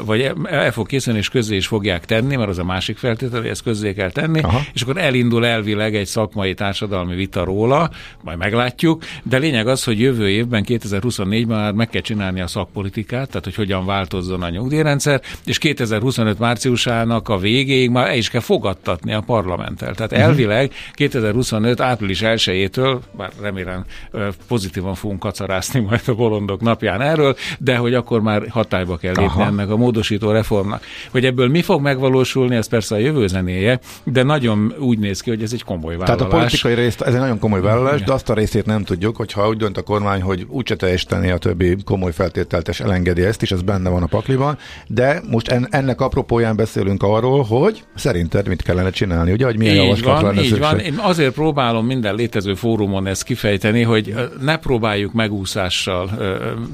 vagy el fog készülni, és közzé is fogják tenni, mert az a másik feltétel, hogy ezt közzé kell tenni, Aha. és akkor elindul elvileg egy szakmai társadalmi vita róla, majd meglátjuk, de lényeg az, hogy jövő évben, 2024-ben már meg kell csinálni a szakpolitikát, tehát hogy hogyan változzon a nyugdíjrendszer, és 2025 márciusának a végéig már el is kell fogadtatni a parlamenttel. Tehát uh-huh. elvileg 2025 április 1-től, bár remélem pozitívan fogunk kacarászni majd a bolondok napján erről, de hogy akkor már hatályba kell lépni Aha. ennek a módosító reformnak. Hogy ebből mi fog megvalósulni, ez persze a jövő zenéje, de nagyon úgy néz ki, hogy ez egy komoly vállalás. Tehát a politikai részt, ez egy nagyon komoly vállalás, Igen. Azt a részét nem tudjuk, hogyha úgy dönt a kormány, hogy úgyse teljesíteni a többi komoly feltételt, és elengedi ezt is, ez benne van a pakliban, de most en, ennek apropóján beszélünk arról, hogy szerinted mit kellene csinálni, ugye, hogy milyen így javaslat van, lenne így szükség. van. Én azért próbálom minden létező fórumon ezt kifejteni, hogy ne próbáljuk megúszással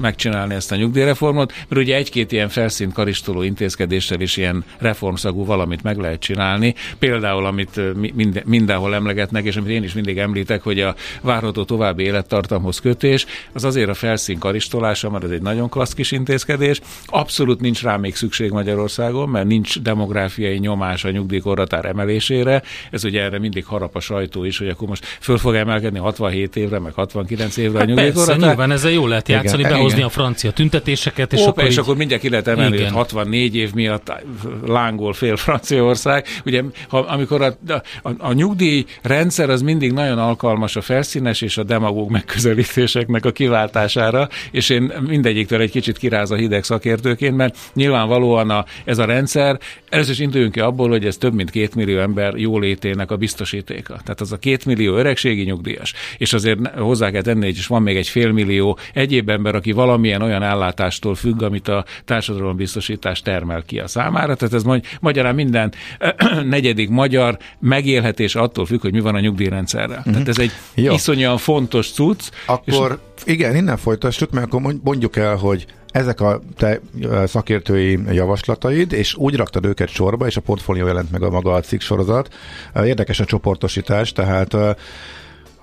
megcsinálni ezt a nyugdíjreformot, mert ugye egy-két ilyen felszínt karistoló intézkedéssel is ilyen reformszagú valamit meg lehet csinálni. Például, amit minden, mindenhol emlegetnek, és amit én is mindig említek, hogy a várható további élettartamhoz kötés, az azért a felszín karistolása, mert ez egy nagyon klassz kis intézkedés. Abszolút nincs rá még szükség Magyarországon, mert nincs demográfiai nyomás a nyugdíjkorhatár emelésére. Ez ugye erre mindig harap a sajtó is, hogy akkor most föl fog emelkedni 67 évre, meg 65 évre a hát nyugdíjkorhatár. Persze, nyilván ezzel jól lehet játszani, igen, behozni igen. a francia tüntetéseket, és, Opa, akkor, és így... akkor mindjárt ki lehet emelni, hogy 64 év miatt lángol fél Franciaország. Ugye, ha, amikor a, a, a, a nyugdíj rendszer az mindig nagyon alkalmas a felszínes és a demagóg megközelítéseknek a kiváltására, és én mindegyiktől egy kicsit kiráz a hideg szakértőként, mert nyilvánvalóan a, ez a rendszer, először is induljunk ki abból, hogy ez több mint két millió ember jólétének a biztosítéka. Tehát az a két millió öregségi nyugdíjas. És azért hozzá kell tenni, hogy is van még egy fél millió egyéb ember, aki valamilyen olyan ellátástól függ, amit a társadalombiztosítás termel ki a számára. Tehát ez magy- magyarán minden negyedik magyar megélhetés attól függ, hogy mi van a nyugdíjrendszerrel. Mm-hmm. Tehát ez egy Jó. Iszonyúan fontos cucc. Akkor és... igen, innen folytassuk, mert akkor mondjuk el, hogy ezek a te szakértői javaslataid, és úgy raktad őket sorba, és a portfólió jelent meg a maga a cikk sorozat. Érdekes a csoportosítás, tehát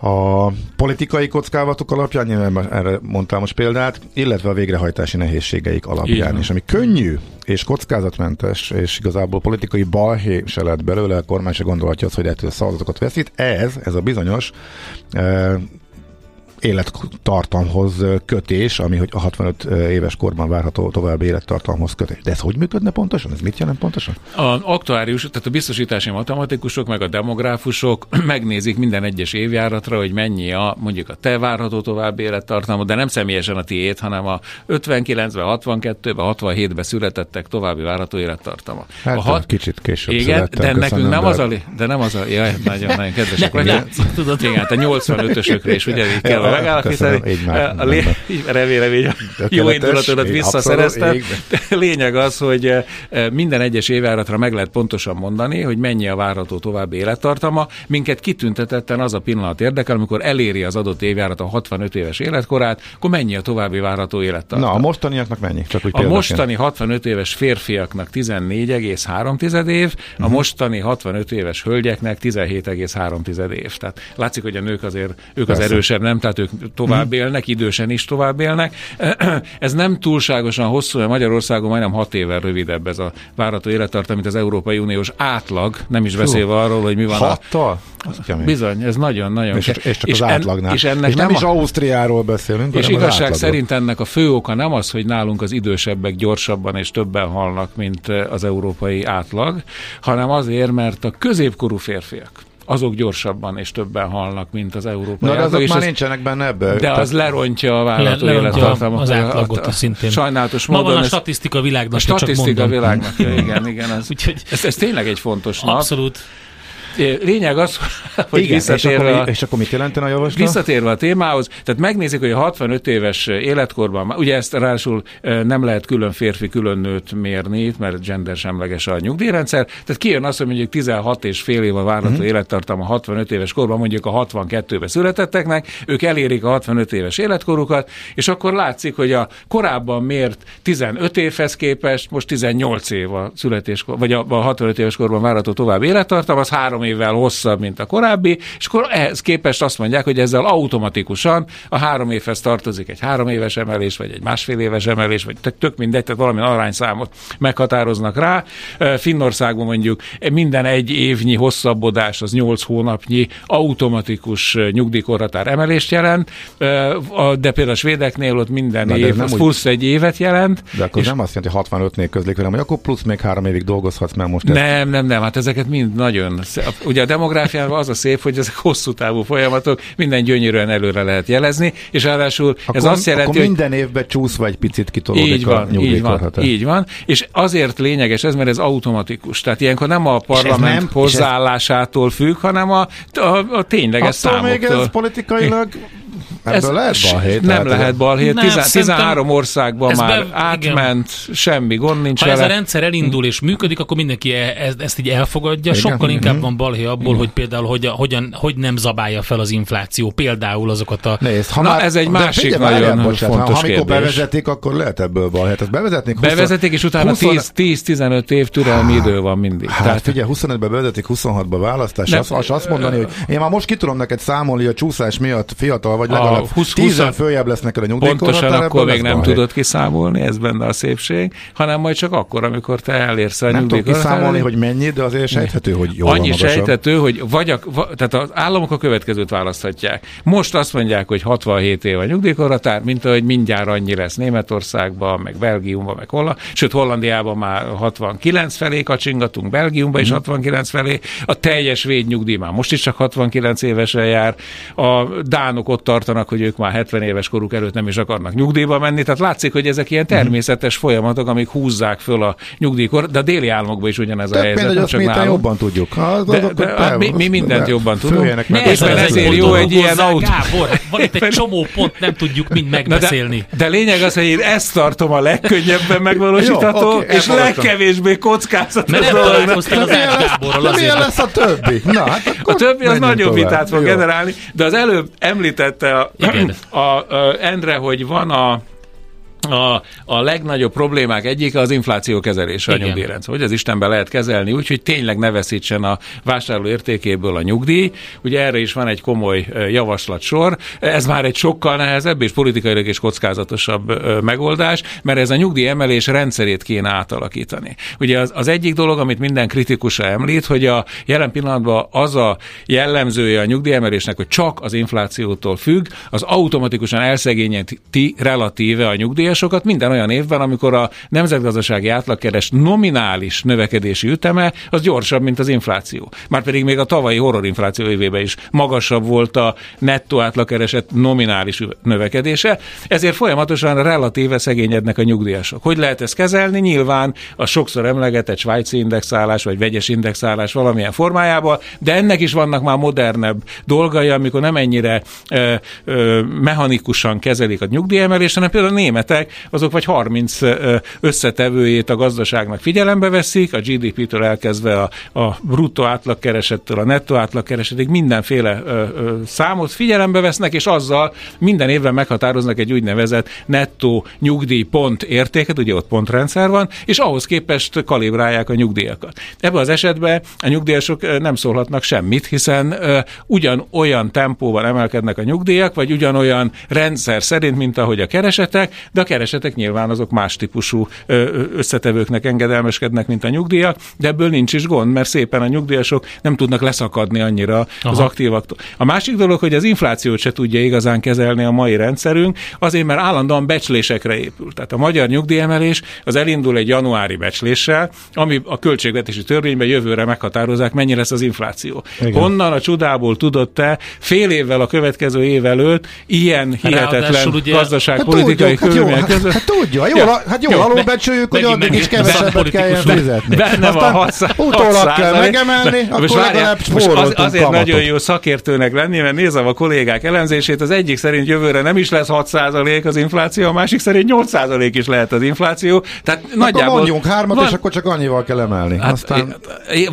a politikai kockávatok alapján, nyilván erre mondtam most példát, illetve a végrehajtási nehézségeik alapján is, ami könnyű és kockázatmentes, és igazából politikai balhé se lett belőle, a kormány se gondolhatja azt, hogy ettől szavazatokat veszít. Ez, ez a bizonyos élettartamhoz kötés, ami hogy a 65 éves korban várható további élettartamhoz kötés. De ez hogy működne pontosan? Ez mit jelent pontosan? A aktuárius, tehát a biztosítási matematikusok, meg a demográfusok megnézik minden egyes évjáratra, hogy mennyi a mondjuk a te várható további élettartama, de nem személyesen a tiét, hanem a 59-ben, 62-ben, 67-ben születettek további várható élettartama. Hát a hat... kicsit később Igen, születtem, de nekünk köszönöm, nem de- az a, de nem az a, jaj, nagyon, nagyon kedvesek látszik, tudod. Igen, te 85-ösökre is ugye kell Ja, megállapítani. köszönöm, így A lé- így remélem, a jó indulatodat így visszaszereztem. abszolút, Lényeg az, hogy eh, minden egyes évjáratra meg lehet pontosan mondani, hogy mennyi a várható további élettartama. Minket kitüntetetten az a pillanat érdekel, amikor eléri az adott évjárat a 65 éves életkorát, akkor mennyi a további várható élettartama. Na, a mostaniaknak mennyi? Csak úgy A mostani 65 éves férfiaknak 14,3 év, Mhm. a mostani 65 éves hölgyeknek 17,3 év. Tehát látszik, hogy a nők azért, ők az Persze. erősebb, nem? Tehát ők tovább élnek, idősen is tovább élnek. Ez nem túlságosan hosszú, mert Magyarországon majdnem 6 évvel rövidebb ez a várható élettartam, mint az Európai Uniós átlag, nem is beszélve arról, hogy mi van. Hattal? Bizony, ez nagyon-nagyon... És, és csak az en- átlagnál. És ennek és nem, nem is a- Ausztriáról beszélünk, és az igazság átlagról. szerint ennek a fő oka nem az, hogy nálunk az idősebbek gyorsabban és többen halnak, mint eh, az európai átlag, hanem azért, mert a középkorú férfiak azok gyorsabban és többen halnak, mint az európai Na, de azok és már ez- nincsenek benne ebbe. de Tehát- az lerontja a vállalatú élettartamot. az átlagot szintén. Sajnálatos Ma módon. van a statisztika a világnapja, csak statisztika mondom. világnapja, igen, igen. Ez, Úgyhogy ez, ez tényleg egy fontos nap. abszolút. Lényeg az, hogy Igen, és visszatérve... akkor, a- és akkor mit jelentene a javaslat? Visszatérve a témához, tehát megnézik, hogy a 65 éves életkorban, ugye ezt ráadásul eh, nem lehet külön férfi, külön nőt mérni, mert gender semleges a nyugdíjrendszer, tehát kijön az, hogy mondjuk 16 és fél év a várható Mhm. uh-huh. élettartam a 65 éves korban, mondjuk a 62-ben születetteknek, ők elérik a 65 éves életkorukat, és akkor látszik, hogy a korábban mért 15 évhez képest most 18 év a születéskor, vagy a, a 65 éves korban várható tovább élettartam, az három évvel hosszabb, mint a korábbi, és akkor ehhez képest azt mondják, hogy ezzel automatikusan a három évhez tartozik egy három éves emelés, vagy egy másfél éves emelés, vagy tök, tök mindegy, tehát valami arányszámot meghatároznak rá. Finnországban mondjuk minden egy évnyi hosszabbodás, az 8 hónapnyi automatikus nyugdíjkorhatár emelést jelent, de például a svédeknél ott minden Na, év nem úgy- plusz egy évet jelent. De akkor és nem azt jelenti, hogy 65-nél közlik velem, hogy akkor plusz még három évig dolgozhatsz, mert most ezt Nem, nem, nem, hát ezeket mind nagyon... Ugye a demográfiában az a szép, hogy ezek hosszú távú folyamatok, minden gyönyörűen előre lehet jelezni, és ráadásul akkor, ez azt jelenti, akkor hogy minden évben csúszva egy picit kitolódik így a van, így van, nyugdíjkorhatár. így van. És azért lényeges ez, mert ez automatikus. Tehát ilyenkor nem a parlament nem- hozzáállásától függ, hanem a, a, a tényleges Attól még számoktól. ez politikailag ebből lehet balhét. Nem lehet balhét. Nem, Tizen- szerintem 13 országban már be- igen. átment, semmi gond nincs Ha ez a vele. rendszer elindul és működik, akkor mindenki e- ez- ezt így elfogadja. Igen. Sokkal inkább Mhm. van balhé abból, hogy például hogy, a, hogyan, hogy nem zabálja fel az infláció. Például azokat a... Nézd, ha Na, már, ez egy másik nagyon várjál, bocsánat, fontos ha, amikor kérdés. bevezetik, akkor lehet ebből balhét. Tehát bevezetnék 20 Bevezetik, és utána 20 10 10-15 év türelmi idő van mindig. Hát Tehát figyelj, 25-ben bevezetik, 26-ba választás, azt, azt mondani, hogy én már most ki tudom neked számolni, hogy a csúszás miatt fiatal vagy, A legalább 20 10 20 följebb lesz neked a nyugdíjkorhatár, Pontosan akkor még nem tudod kiszámolni, ez benne a szépség, hanem majd csak akkor, amikor te elérsz a Nem tudom kiszámolni, hogy mennyi, de azért sejthető, hogy jó Annyi sejtető, hogy vagy a, tehát az államok a következőt választhatják. Most azt mondják, hogy 67 év a nyugdíjkorhatár, mint ahogy mindjárt annyi lesz Németországban, meg Belgiumban, meg Holland, sőt Hollandiában már 69 felé kacsingatunk, Belgiumban Mhm. is 69 felé, a teljes védnyugdíj már most is csak 69 évesen jár, a dánok ott tartanak, hogy ők már 70 éves koruk előtt nem is akarnak nyugdíjba menni, tehát látszik, hogy ezek ilyen természetes folyamatok, amik húzzák föl a nyugdíjkor, de a déli államokban is ugyanez a helyzet, mindegy, csak nálunk. jobban tudjuk. Az, De, de, hogy hát mi, mi mindent de- jobban tudunk. Ne ezen az ezért jó egy ilyen autó. Gábor, van itt egy csomó pont, nem tudjuk mind megbeszélni. de, de lényeg az, hogy én ezt tartom a legkönnyebben megvalósítható, Jó, oké, és legkevésbé kockázatos Mert nem találkoztál az De Gáborral de azért, milyen lesz a többi? Na, hát A többi az nagyobb vitát fog generálni, de az előbb említette a, Igen. a, a Endre, hogy van a a, a legnagyobb problémák egyik az infláció kezelése Igen. a nyugdíjrendszer. Hogy az Istenben lehet kezelni úgy, hogy tényleg ne veszítsen a vásárló értékéből a nyugdíj. Ugye erre is van egy komoly javaslatsor. Ez már egy sokkal nehezebb és politikailag is kockázatosabb megoldás, mert ez a nyugdíj emelés rendszerét kéne átalakítani. Ugye az, az egyik dolog, amit minden kritikusa említ, hogy a jelen pillanatban az a jellemzője a nyugdíjemelésnek, hogy csak az inflációtól függ, az automatikusan elszegényíti relatíve a nyugdíjasokat minden olyan évben, amikor a nemzetgazdasági átlagkeres nominális növekedési üteme az gyorsabb, mint az infláció. Márpedig még a tavalyi horrorinfláció évében is magasabb volt a nettó átlagkereset nominális növekedése, ezért folyamatosan relatíve szegényednek a nyugdíjasok. Hogy lehet ezt kezelni? Nyilván a sokszor emlegetett svájci indexálás vagy vegyes indexálás valamilyen formájában, de ennek is vannak már modernebb dolgai, amikor nem ennyire ö, ö, mechanikusan kezelik a nyugdíjemelést, hanem például a németek azok vagy 30 ö, összetevőjét a gazdaságnak figyelembe veszik, a GDP-től elkezdve a, a bruttó átlagkeresettől a nettó átlagkeresetig mindenféle számot figyelembe vesznek, és azzal minden évben meghatároznak egy úgynevezett nettó nyugdíj pont értéket, ugye ott pontrendszer van, és ahhoz képest kalibrálják a nyugdíjakat. Ebben az esetben a nyugdíjasok nem szólhatnak semmit, hiszen ö, ugyanolyan tempóban emelkednek a nyugdíjak, vagy ugyanolyan rendszer szerint, mint ahogy a keresetek, de a keresetek nyilván azok más típusú összetevőknek engedelmeskednek, mint a nyugdíjak, de ebből nincs is gond, mert szépen a nyugdíjasok nem tudnak leszakadni annyira Aha. az aktívaktól. A másik dolog, hogy az inflációt se tudja igazán kezelni a mai rendszerünk, azért, mert állandóan becslésekre épül. Tehát a magyar nyugdíjemelés az elindul egy januári becsléssel, ami a költségvetési törvényben jövőre meghatározzák, mennyi lesz az infláció. Igen. Honnan a csodából tudott-e fél évvel a következő év előtt ilyen hihetetlen Ráadásul ugye- gazdaságpolitikai hát hát, között? hát tudja, jól, Ja. hát jól Jó, alulbecsüljük, hogy addig is kevesebbet kelljen fizetni. Benne van Aztán 600 utólag kell megemelni, akkor legalább az, azért nagyon jó szakértőnek lenni, mert nézem a kollégák elemzését, az egyik szerint jövőre nem is lesz 6% az infláció, a másik szerint 8% is lehet az infláció. Tehát Akkor nagyjából mondjunk hármat, van- és akkor csak annyival kell emelni. Hát, Aztán...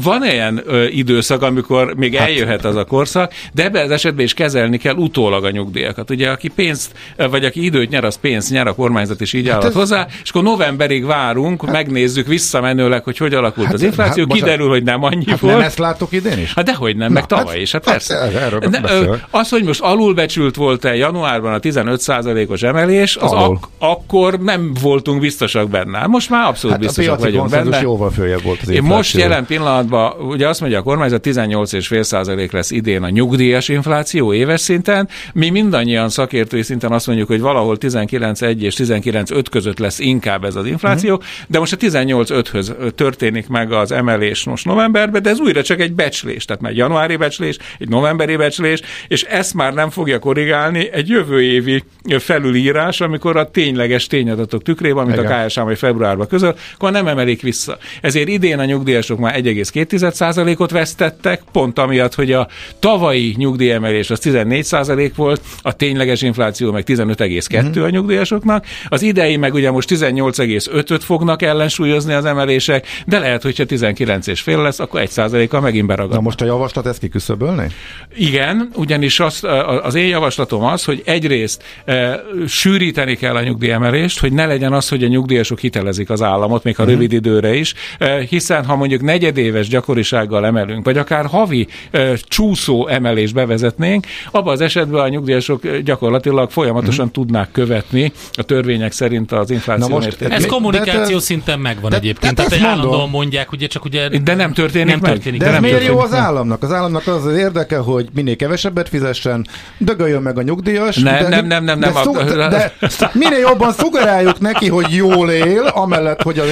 Van ilyen ö, időszak, amikor még hát, eljöhet az a korszak, de ebben az esetben is kezelni kell utólag a nyugdíjakat. Ugye, aki pénzt, vagy aki időt nyer, az pénzt nyer, a kormányzat is így állhat Hát ez- hozzá, és akkor novemberig várunk, hát, megnézzük visszamenőleg, hogy hogy alakult Hát- az infláció, hát kiderül, hogy nem annyi Hát volt. nem ezt látok idén is? Hát dehogy nem, meg Na, tavaly hát- is, hát hát persze. ez- erről ö, beszélek. az, hogy most alulbecsült volt-e januárban a 15%-os emelés, az Alul. ak- akkor nem voltunk biztosak benne. Most már abszolút Hát biztosak vagyunk benne. jóval följebb volt az Én most jelen pillanatban, ugye azt mondja a kormányzat, 18,5% lesz idén a nyugdíjas infláció éves szinten. Mi mindannyian szakértői szinten azt mondjuk, hogy valahol 19,1 és 19,5 között lesz inkább ez az infláció, Mhm. de most a 18,5-höz történik meg az emelés most novemberben, de ez újra csak egy becslés, tehát már egy januári becslés, egy novemberi becslés, és ezt már nem fogja korrigálni egy jövő évi felülírás, amikor a tényleges tényadatok tükrében, amit Igen. a KSH majd februárban közöl, akkor nem emelik vissza. Ezért idén a nyugdíjasok már 1,2%-ot vesztettek, pont amiatt, hogy a tavalyi nyugdíjemelés az 14% volt, a tényleges infláció meg 15,2 a nyugdíjasoknak, az idei meg ugye most 18,5-öt fognak ellensúlyozni az emelések, de lehet, hogyha 19,5 lesz, akkor 1%-kal megint beragad. Na most a javaslat ezt kiküszöbölni? Igen, ugyanis az, az én javaslatom az, hogy egyrészt e, sűríteni kell a nyugdíjemelést, hogy ne legyen az, hogy a nyugdíjasok hitelezik az államot, még ha Mhm. rövid időre is, e, hiszen ha mondjuk negyedéves gyakorisággal emelünk, vagy akár havi e, csúszó emelést bevezetnénk, abban az esetben a nyugdíjasok gyakorlatilag folyamatosan tudnák követni a törvények szerint az infláció. Na most- mértékét. Ez kommunikáció de- szinten megvan de- egyébként. de- Tehát egy mondom. állandóan mondják, ugye csak ugye De nem történik nem meg. történik. De De ez nem miért jó történik az meg. államnak? Az államnak az az érdeke, hogy minél kevesebbet fizessen, dögöljön meg a nyugdíjas. Nem, de, nem, nem, nem, de, nem, szug, a- de, de minél jobban szugeráljuk neki, hogy jól él, amellett, hogy a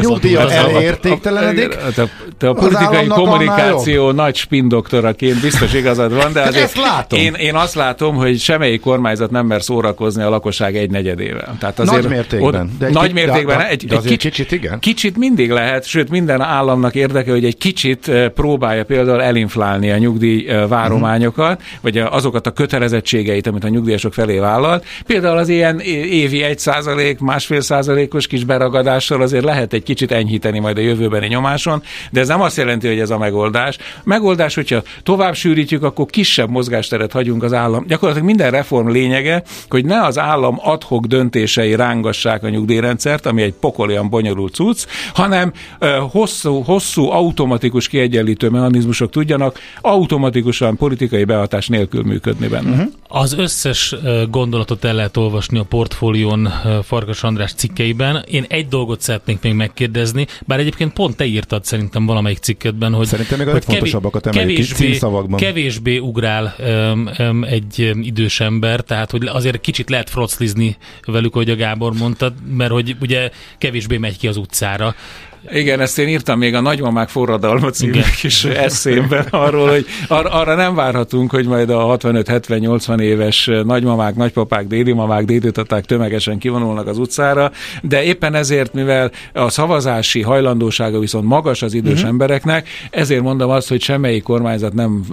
nyugdíja az elértéktelenedik. Te, te a Az politikai kommunikáció nagy spindoktoraként biztos igazad van, de azért Ezt látom. Én, én azt látom, hogy semmelyik kormányzat nem mer szórakozni a lakosság egy negyedével. Tehát azért Nagy mértékben. Ott, De egy nagy mértékben. de- egy, de egy azért kicsit igen. Kicsit mindig lehet, sőt minden államnak érdeke, hogy egy kicsit eh, próbálja például elinflálni a nyugdíj eh, várományokat, vagy a- azokat a kötelezettségeit, amit a nyugdíjasok felé vállalt. Például az ilyen évi 1 százalék, másfél százalékos kis beragadással azért lehet egy kicsit enyhíteni majd a jövőbeni nyomáson, de ez nem azt jelenti, hogy ez a megoldás. Megoldás, hogyha tovább sűrítjük, akkor kisebb mozgásteret hagyunk az állam. Gyakorlatilag minden reform lényege, hogy ne az állam adhok döntései rángassák a nyugdíjrendszert, ami egy pokolian bonyolult cucc, hanem hosszú, hosszú automatikus kiegyenlítő mechanizmusok tudjanak automatikusan politikai behatás nélkül működni benne. Uh-huh. Az összes gondolatot el lehet olvasni a portfólión Farkas András cikkeiben. Én egy dolgot szeretnék még megkérdezni, bár egyébként pont te írtad szerintem valamelyik cikketben, hogy, Szerintem még a hogy legfontosabbakat emeljük kevésbé, címszavakban. kevésbé ugrál öm, öm, egy idős ember, tehát hogy azért kicsit lehet froclizni velük, hogy a Gábor mondta, mert hogy ugye kevésbé megy ki az utcára. Igen, ezt én írtam még a Nagymamák forradalma című Igen. kis eszémben arról, hogy ar- arra nem várhatunk, hogy majd a 65-70-80 éves nagymamák, nagypapák, dédimamák, déditaták tömegesen kivonulnak az utcára, de éppen ezért, mivel a szavazási hajlandósága viszont magas az idős uh-huh. embereknek, ezért mondom azt, hogy semmelyik kormányzat nem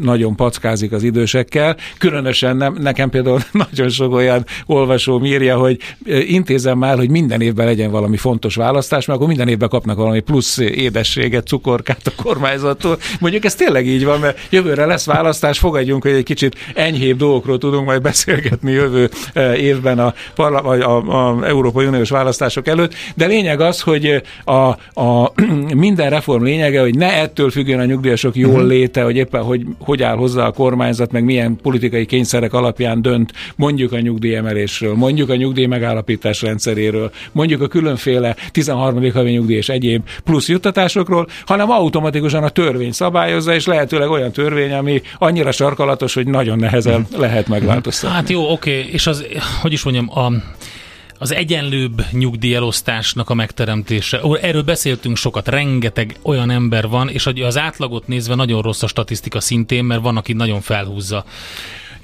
nagyon packázik az idősekkel, különösen nem, nekem például nagyon sok olyan olvasó írja, hogy intézem már, hogy minden évben legyen valami fontos választás, mert akkor minden évben kapnak valami plusz édességet, cukorkát a kormányzattól. Mondjuk ez tényleg így van, mert jövőre lesz választás, fogadjunk, hogy egy kicsit enyhébb dolgokról tudunk majd beszélgetni jövő eh, évben a, parla- vagy a, a Európai Uniós választások előtt, de lényeg az, hogy a, a minden reform lényege, hogy ne ettől függjön a nyugdíjasok jól léte, hogy éppen hogy, hogy áll hozzá a kormányzat, meg milyen politikai kényszerek alapján dönt mondjuk a nyugdíjemelésről, mondjuk a nyugdíj megállapítás rendszeréről, mondjuk a különféle 13. havi nyugdíj és egyéb plusz juttatásokról, hanem automatikusan a törvény szabályozza, és lehetőleg olyan törvény, ami annyira sarkalatos, hogy nagyon nehezen lehet megváltoztatni. Hát jó, oké, és az, hogy is mondjam, a, az egyenlőbb nyugdíjelosztásnak a megteremtése. Erről beszéltünk sokat, rengeteg olyan ember van, és az átlagot nézve nagyon rossz a statisztika szintén, mert van, aki nagyon felhúzza.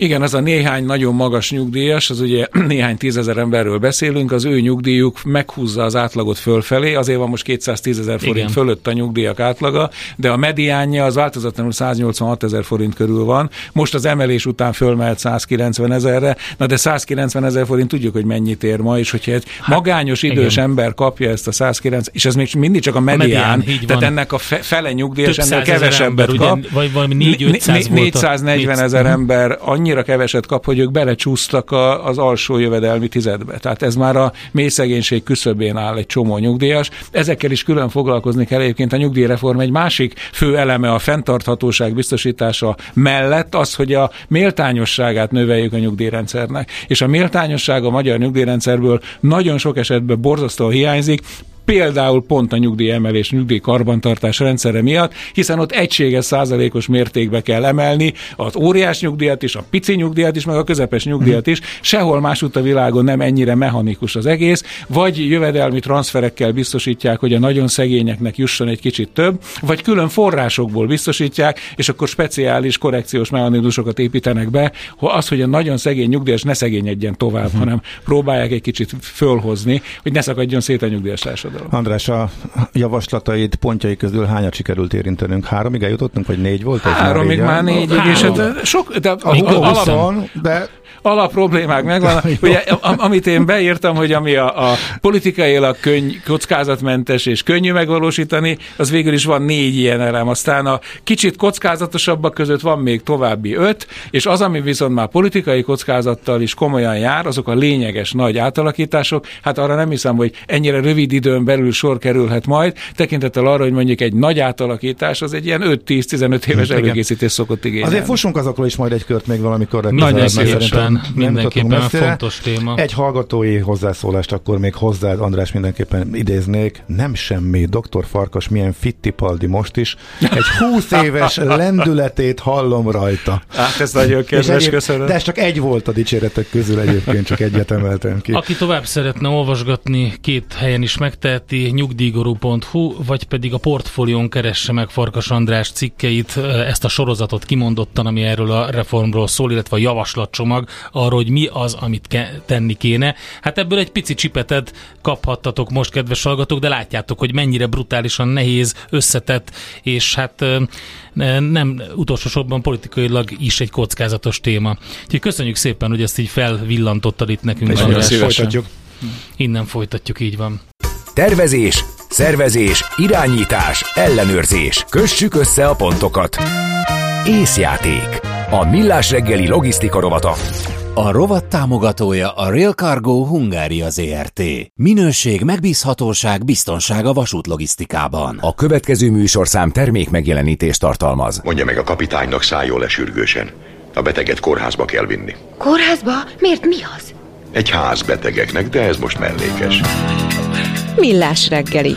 Igen, az a néhány nagyon magas nyugdíjas, az ugye néhány tízezer emberről beszélünk, az ő nyugdíjuk meghúzza az átlagot fölfelé, azért van most 210 ezer forint Igen. fölött a nyugdíjak átlaga, de a mediánja az változatlanul 186 ezer forint körül van. Most az emelés után fölmelt 190 ezerre, na de 190 ezer forint tudjuk, hogy mennyit ér ma, és hogyha egy magányos idős igen. ember kapja ezt a 190, és ez még mindig csak a medián, medián, így tehát van. ennek a fe, fele nyugdíjas Több ennél kevesebbet ember, kap. ugye, vagy valami 4-500 volt a- 440 ezer négy- ember annyira keveset kap, hogy ők belecsúsztak a, az alsó jövedelmi tizedbe. Tehát ez már a mély szegénység küszöbén áll egy csomó nyugdíjas. Ezekkel is külön foglalkozni kell egyébként a nyugdíjreform egy másik fő eleme a fenntarthatóság biztosítása mellett az, hogy a méltányosságát növeljük a nyugdíjrendszernek. És a méltányosság a magyar nyugdíjrendszerből nagyon sok esetben borzasztóan hiányzik, például pont a nyugdíjemelés, nyugdíj karbantartás rendszere miatt, hiszen ott egységes százalékos mértékbe kell emelni az óriás nyugdíjat is, a pici nyugdíjat is, meg a közepes nyugdíjat is. Sehol másutt a világon nem ennyire mechanikus az egész, vagy jövedelmi transferekkel biztosítják, hogy a nagyon szegényeknek jusson egy kicsit több, vagy külön forrásokból biztosítják, és akkor speciális korrekciós mechanizmusokat építenek be, hogy az, hogy a nagyon szegény nyugdíjas ne szegényedjen tovább, hanem próbálják egy kicsit fölhozni, hogy ne szakadjon szét a nyugdíjas társadalom. András, a javaslataid pontjai közül hányat sikerült érintenünk? Háromig eljutottunk, vagy négy volt? Háromig már a- négy, és hát sok, de a, Még a, alap, Huszon, de alap problémák megvan. Ugye, am- amit én beírtam, hogy ami a, a politikailag könny, kockázatmentes és könnyű megvalósítani, az végül is van négy ilyen elem. Aztán a kicsit kockázatosabbak között van még további öt, és az, ami viszont már politikai kockázattal is komolyan jár, azok a lényeges nagy átalakítások. Hát arra nem hiszem, hogy ennyire rövid időn belül sor kerülhet majd, tekintettel arra, hogy mondjuk egy nagy átalakítás az egy ilyen 5-10-15 éves Igen. előkészítés szokott igényelni. azért fussunk azokról is majd egy kört még valamikor. Nagyon szívesen, mindenképpen messzire. fontos téma. Egy hallgatói hozzászólást akkor még hozzád, András, mindenképpen idéznék. Nem semmi, doktor Farkas milyen fittipaldi most is. Egy 20 éves lendületét hallom rajta. Hát ez nagyon kedves, egyéb, köszönöm. de ez csak egy volt a dicséretek közül egyébként, csak egyet emeltem ki. Aki tovább szeretne olvasgatni, két helyen is megteheti, nyugdíjguru.hu, vagy pedig a portfólión keresse meg Farkas András cikkeit, ezt a sorozatot kimondottan, ami erről a reformról szól, illetve a javaslatcsomag arról, hogy mi az, amit ke- tenni kéne. Hát ebből egy pici csipetet kaphattatok most, kedves hallgatók, de látjátok, hogy mennyire brutálisan nehéz, összetett, és hát nem utolsó sorban politikailag is egy kockázatos téma. Úgyhogy köszönjük szépen, hogy ezt így felvillantottad itt nekünk. Nagyon folytatjuk. Innen folytatjuk, így van. Tervezés, Szervezés, irányítás, ellenőrzés. Kössük össze a pontokat. Észjáték. A millás reggeli logisztika rovata. A rovat támogatója a Real Cargo Hungária ZRT. Minőség, megbízhatóság, biztonság a vasútlogisztikában. A következő műsorszám termék megjelenítést tartalmaz. Mondja meg a kapitánynak szálljon le sürgősen. A beteget kórházba kell vinni. Kórházba? Miért mi az? Egy ház betegeknek, de ez most mellékes. Millás reggeli.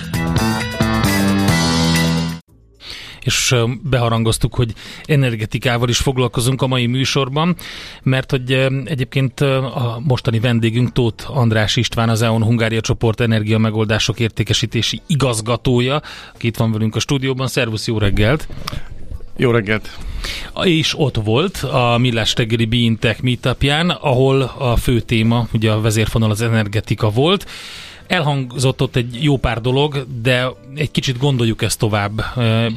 És beharangoztuk, hogy energetikával is foglalkozunk a mai műsorban, mert hogy egyébként a mostani vendégünk Tóth András István, az EON Hungária csoport energia megoldások értékesítési igazgatója, aki itt van velünk a stúdióban. Szervusz, jó reggelt! Jó reggelt! És ott volt a Millás reggeli Beintech meetupján, ahol a fő téma, ugye a vezérfonal az energetika volt. Elhangzott ott egy jó pár dolog, de egy kicsit gondoljuk ezt tovább.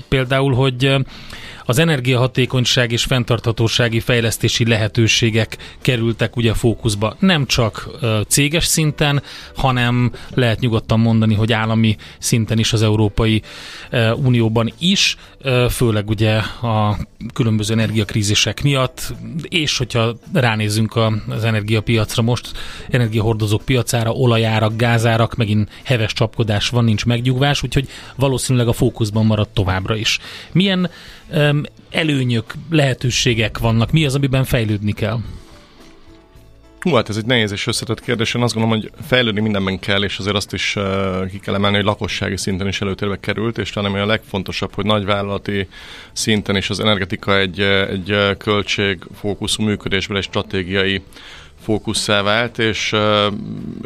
Például, hogy az energiahatékonyság és fenntarthatósági fejlesztési lehetőségek kerültek ugye fókuszba. Nem csak céges szinten, hanem lehet nyugodtan mondani, hogy állami szinten is az Európai Unióban is, főleg ugye a különböző energiakrízisek miatt, és hogyha ránézzünk az energiapiacra most, energiahordozók piacára, olajárak, gázárak, megint heves csapkodás van, nincs megnyugvás, úgyhogy valószínűleg a fókuszban marad továbbra is. Milyen előnyök, lehetőségek vannak? Mi az, amiben fejlődni kell? Hú, hát ez egy nehéz és összetett kérdés. Én azt gondolom, hogy fejlődni mindenben kell, és azért azt is uh, ki kell emelni, hogy lakossági szinten is előtérbe került, és talán ami a legfontosabb, hogy nagyvállalati szinten is az energetika egy, egy költségfókuszú működésből egy stratégiai fókusszá vált, és,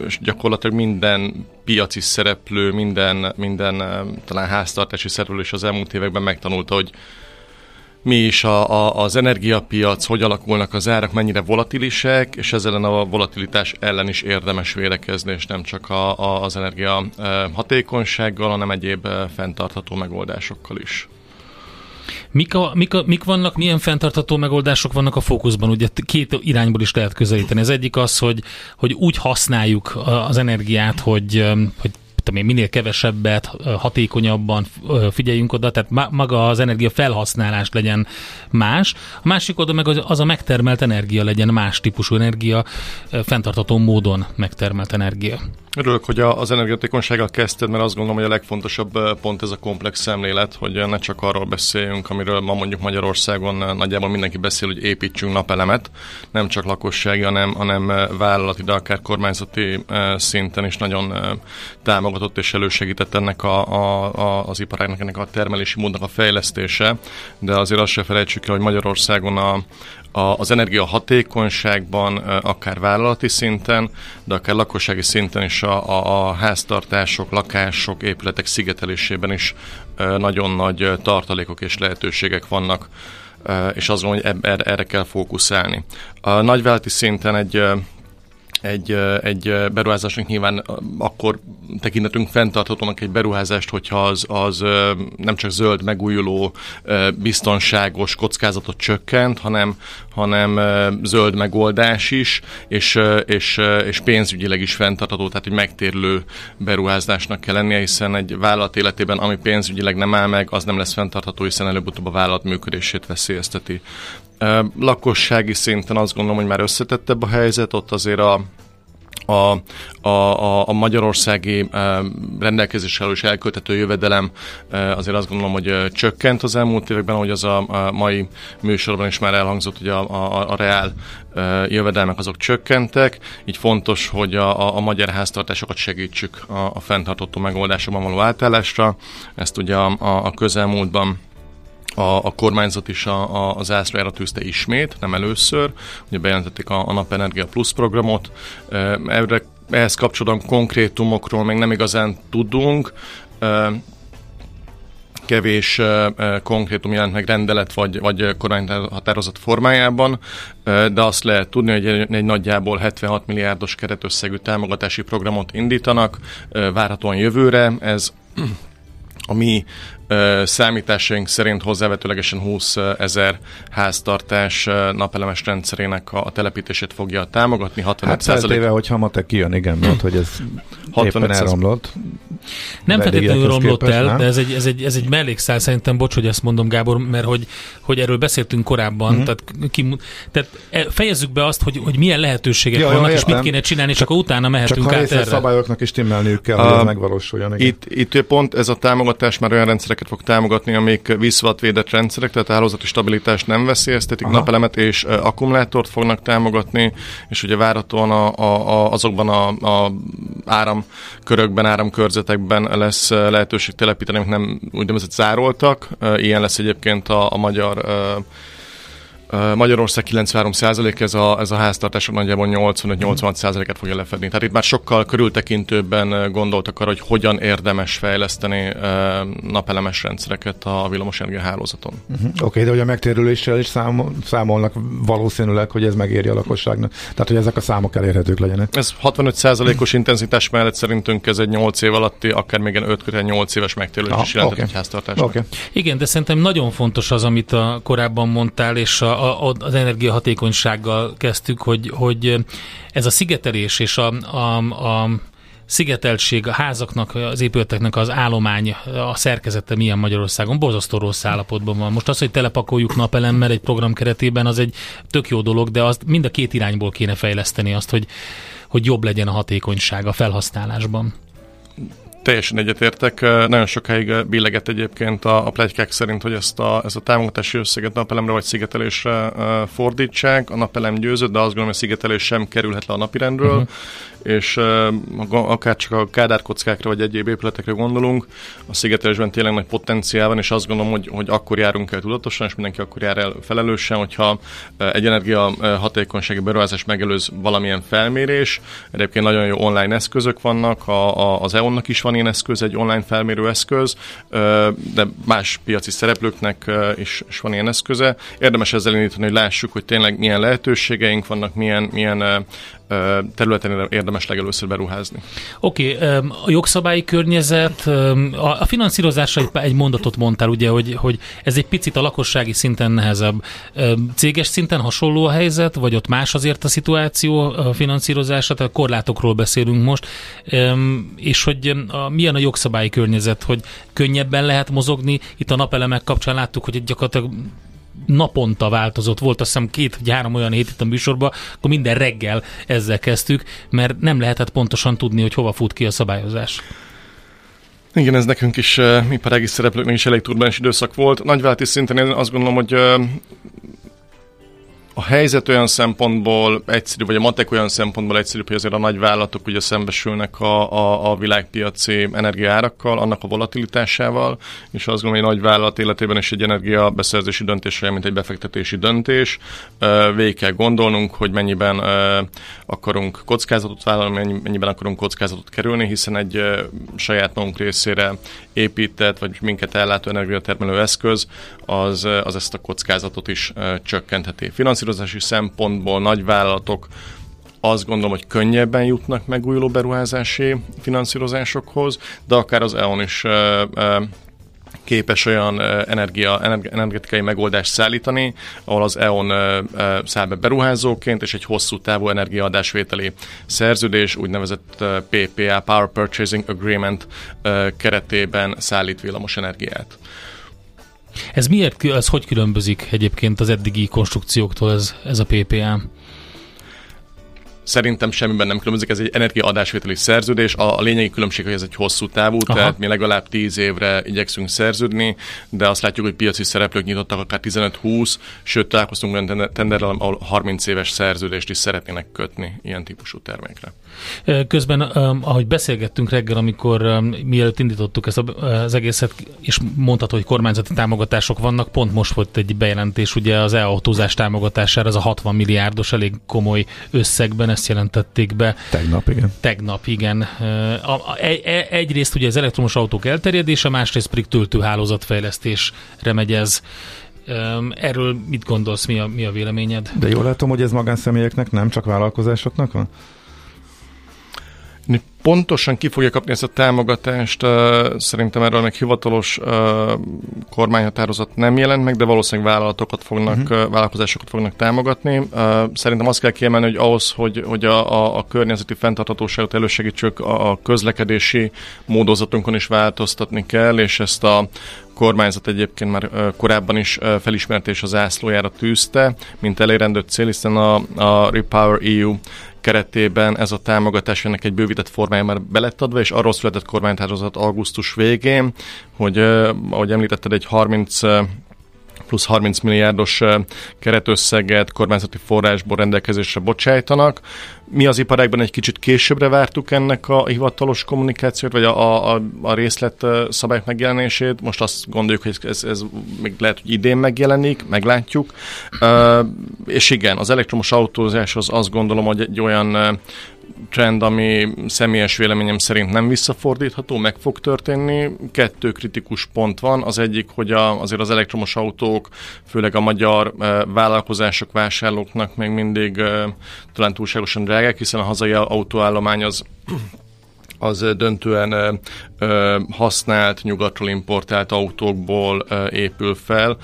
és gyakorlatilag minden piaci szereplő, minden, minden talán háztartási szereplő is az elmúlt években megtanulta, hogy mi is a, a, az energiapiac, hogy alakulnak az árak, mennyire volatilisek, és ezzel a volatilitás ellen is érdemes védekezni, és nem csak a, a, az energia hatékonysággal, hanem egyéb fenntartható megoldásokkal is. Mik, a, mik, a, mik vannak, milyen fenntartható megoldások vannak a fókuszban? Ugye két irányból is lehet közelíteni. Ez egyik az, hogy, hogy úgy használjuk az energiát, hogy, hogy tudom én, minél kevesebbet, hatékonyabban figyeljünk oda, tehát maga az energia felhasználás legyen más. A másik oda meg az a megtermelt energia legyen más típusú energia, fenntartható módon megtermelt energia. Örülök, hogy az energiatékonysággal kezdted, mert azt gondolom, hogy a legfontosabb pont ez a komplex szemlélet, hogy ne csak arról beszéljünk, amiről ma mondjuk Magyarországon nagyjából mindenki beszél, hogy építsünk napelemet, nem csak lakossági, hanem, hanem vállalati, de akár kormányzati szinten is nagyon támogatott és elősegített ennek a, a, a, az iparágnak, ennek a termelési módnak a fejlesztése, de azért azt se felejtsük el, hogy Magyarországon a, az energia hatékonyságban, akár vállalati szinten, de akár lakossági szinten is a, a, a háztartások, lakások, épületek szigetelésében is nagyon nagy tartalékok és lehetőségek vannak, és azt gondolom, hogy erre kell fókuszálni. A nagyvállalati szinten egy egy, egy beruházásnak nyilván akkor tekinthetünk fenntarthatónak egy beruházást, hogyha az, az nem csak zöld, megújuló, biztonságos kockázatot csökkent, hanem, hanem zöld megoldás is, és, és, és pénzügyileg is fenntartható, tehát egy megtérülő beruházásnak kell lennie, hiszen egy vállalat életében, ami pénzügyileg nem áll meg, az nem lesz fenntartható, hiszen előbb-utóbb a vállalat működését veszélyezteti. Lakossági szinten azt gondolom, hogy már összetettebb a helyzet, ott azért a a, a, a magyarországi rendelkezéssel és elköltető jövedelem azért azt gondolom, hogy csökkent az elmúlt években, ahogy az a mai műsorban is már elhangzott, hogy a, a, a reál jövedelmek azok csökkentek, így fontos, hogy a, a, magyar háztartásokat segítsük a, a fenntartható megoldásokban való átállásra. Ezt ugye a, a közelmúltban a, a kormányzat is a, a, az ászlájára tűzte ismét, nem először. Ugye bejelentették a, a Napenergia Plus programot. Erre, ehhez kapcsolatban konkrétumokról még nem igazán tudunk kevés konkrétum jelent meg rendelet vagy, vagy kormányhatározat formájában, de azt lehet tudni, hogy egy, egy nagyjából 76 milliárdos keretösszegű támogatási programot indítanak, várhatóan jövőre. Ez a mi Számításaink szerint hozzávetőlegesen 20 ezer háztartás napelemes rendszerének a telepítését fogja támogatni. 65 hát százalék... hogyha matek kijön, igen, mert hogy ez 65 éppen elromlott. Nem feltétlenül romlott képest, el, nem? de ez egy, ez, egy, ez egy mellékszál, szerintem, bocs, hogy ezt mondom, Gábor, mert hogy, hogy erről beszéltünk korábban, Mhm. uh-huh. tehát, ki, tehát e- fejezzük be azt, hogy, hogy milyen lehetőségek Ja, ja, vannak, és értem. mit kéne csinálni, és Csak- akkor utána Csak mehetünk a át erre. szabályoknak is stimmelniük kell, hogy A- ez megvalósuljon. igen. Itt, itt pont ez a támogatás már olyan rendszereket fog támogatni, amik visszavatvédett rendszerek, tehát a hálózati stabilitást nem veszélyeztetik, Aha. napelemet és akkumulátort fognak támogatni, és ugye várhatóan a, a, a, azokban a, a áramkörökben, áramkörzetekben lesz lehetőség telepíteni, amik nem úgynevezett zároltak. Ilyen lesz egyébként a, a magyar Magyarország 93% ez a, ez a háztartások nagyjából 85-86%-et fogja lefedni. Tehát itt már sokkal körültekintőbben gondoltak arra, hogy hogyan érdemes fejleszteni napelemes rendszereket a villamosenergia hálózaton. Uh-huh. Oké, okay, de hogy a megtérüléssel is számol, számolnak valószínűleg, hogy ez megéri a lakosságnak. Tehát, hogy ezek a számok elérhetők legyenek. Ez 65%-os intenzitás mellett szerintünk ez egy 8 év alatti, akár még 5 8 éves megtérülés Ah, is jelentett oké. egy háztartásnak. Oké. Igen, de szerintem nagyon fontos az, amit a, korábban mondtál, és a, az energiahatékonysággal kezdtük, hogy, hogy ez a szigetelés és a, a, a szigeteltség, a házaknak, az épületeknek az állomány, a szerkezete milyen Magyarországon, borzasztó rossz állapotban van. Most az, hogy telepakoljuk napelemmel egy program keretében, az egy tök jó dolog, de azt mind a két irányból kéne fejleszteni azt, hogy, hogy jobb legyen a hatékonyság a felhasználásban. Teljesen egyetértek. Nagyon sokáig billegett egyébként a, a plegykák szerint, hogy ezt a, ezt a támogatási összeget napelemre vagy szigetelésre fordítsák. A napelem győzött, de azt gondolom, hogy a szigetelés sem kerülhet le a napirendről. Uh-huh. És akár csak a kádárkockákra vagy egyéb épületekre gondolunk, a szigetelésben tényleg nagy potenciál van, és azt gondolom, hogy, hogy akkor járunk el tudatosan, és mindenki akkor jár el felelősen, hogyha egy energia hatékonysági beruházás megelőz valamilyen felmérés. Egyébként nagyon jó online eszközök vannak, a, a, az EON-nak is van ilyen eszköz, egy online felmérő eszköz, de más piaci szereplőknek is, is van ilyen eszköze. Érdemes ezzel indítani, hogy lássuk, hogy tényleg milyen lehetőségeink vannak, milyen, milyen területen érdemes legelőször beruházni. Oké, okay, a jogszabályi környezet, a finanszírozásra egy mondatot mondtál, ugye, hogy, hogy ez egy picit a lakossági szinten nehezebb. Céges szinten hasonló a helyzet, vagy ott más azért a szituáció a finanszírozása, tehát korlátokról beszélünk most, és hogy a, milyen a jogszabályi környezet, hogy könnyebben lehet mozogni. Itt a napelemek kapcsán láttuk, hogy gyakorlatilag naponta változott. Volt azt hiszem két vagy három olyan hét itt a műsorban, akkor minden reggel ezzel kezdtük, mert nem lehetett pontosan tudni, hogy hova fut ki a szabályozás. Igen, ez nekünk is, uh, iparági szereplőknek is elég turbulens időszak volt. Nagyvállalati szinten én azt gondolom, hogy uh, a helyzet olyan szempontból egyszerű, vagy a matek olyan szempontból egyszerű, hogy azért a nagyvállalatok ugye szembesülnek a, a, a világpiaci energiaárakkal, annak a volatilitásával, és azt gondolom, hogy egy nagyvállalat életében is egy energiabeszerzési döntés olyan, mint egy befektetési döntés. Végig kell gondolnunk, hogy mennyiben akarunk kockázatot vállalni, mennyiben akarunk kockázatot kerülni, hiszen egy saját magunk részére épített, vagy minket ellátó energiatermelő eszköz, az, az ezt a kockázatot is csökkentheti. Finanszírozási szempontból nagyvállalatok azt gondolom, hogy könnyebben jutnak megújuló beruházási finanszírozásokhoz, de akár az EON is képes olyan energia, energetikai megoldást szállítani, ahol az EON száll be beruházóként, és egy hosszú távú energiaadásvételi szerződés, úgynevezett PPA, Power Purchasing Agreement keretében szállít villamos energiát. Ez miért, ez hogy különbözik egyébként az eddigi konstrukcióktól ez, ez a PPA? Szerintem semmiben nem különbözik, ez egy energiaadásvételi szerződés. A, a lényegi különbség, hogy ez egy hosszú távú, Aha. tehát mi legalább 10 évre igyekszünk szerződni, de azt látjuk, hogy piaci szereplők nyitottak akár 15-20, sőt találkoztunk olyan tenderrel, ahol 30 éves szerződést is szeretnének kötni ilyen típusú termékre. Közben, ahogy beszélgettünk reggel, amikor mielőtt indítottuk ezt az egészet, és mondhatod, hogy kormányzati támogatások vannak, pont most volt egy bejelentés ugye az e-autózás támogatására, ez a 60 milliárdos, elég komoly összegben, ezt jelentették be. Tegnap, igen. Tegnap, igen. Egyrészt ugye az elektromos autók elterjedése, másrészt pedig töltőhálózatfejlesztésre megy ez. Erről mit gondolsz, mi a, mi a véleményed? De jól látom, hogy ez magánszemélyeknek, nem csak vállalkozásoknak van? Pontosan ki fogja kapni ezt a támogatást, szerintem erről meg hivatalos kormányhatározat nem jelent meg, de valószínűleg vállalatokat fognak, uh-huh. vállalkozásokat fognak támogatni. Szerintem azt kell kiemelni, hogy ahhoz, hogy, hogy a, a, a környezeti fenntarthatóságot elősegítsük, a közlekedési módozatunkon is változtatni kell, és ezt a kormányzat egyébként már korábban is felismerte és az ászlójára tűzte, mint elérendő cél, hiszen a, a Repower EU keretében ez a támogatás ennek egy bővített formája már belettadva, és arról született kormánytározat augusztus végén, hogy ahogy említetted, egy 30 plusz 30 milliárdos keretösszeget kormányzati forrásból rendelkezésre bocsájtanak. Mi az iparágban egy kicsit későbbre vártuk ennek a hivatalos kommunikációt, vagy a, a, a részlet szabályok megjelenését. Most azt gondoljuk, hogy ez, ez még lehet, hogy idén megjelenik, meglátjuk. És igen, az elektromos autózás az azt gondolom, hogy egy olyan trend, ami személyes véleményem szerint nem visszafordítható, meg fog történni. Kettő kritikus pont van. Az egyik, hogy a, azért az elektromos autók, főleg a magyar e, vállalkozások, vásárlóknak még mindig e, talán túlságosan drágák, hiszen a hazai autóállomány az az döntően használt, nyugatról importált autókból épül fel,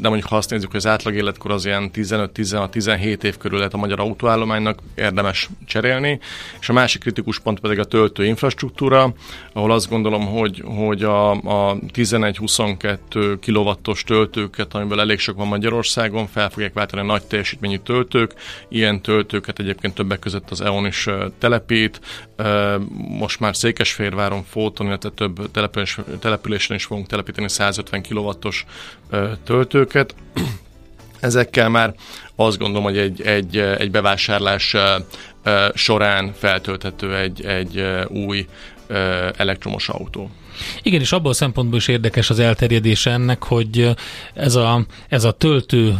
de mondjuk ha azt nézzük, hogy az átlag életkor az ilyen 15-17 év körül lehet a magyar autóállománynak, érdemes cserélni, és a másik kritikus pont pedig a töltő infrastruktúra, ahol azt gondolom, hogy, hogy a, a 11-22 kilovattos töltőket, amiből elég sok van Magyarországon, fel fogják váltani a nagy teljesítményű töltők, ilyen töltőket egyébként többek között az EON is telepít, most már Székesfehérváron, Fóton, illetve több település, településen is fogunk telepíteni 150 kW-os töltőket. Ezekkel már azt gondolom, hogy egy, egy, egy bevásárlás során feltölthető egy, egy új elektromos autó. Igen, és abból a szempontból is érdekes az elterjedése ennek, hogy ez a, ez a töltő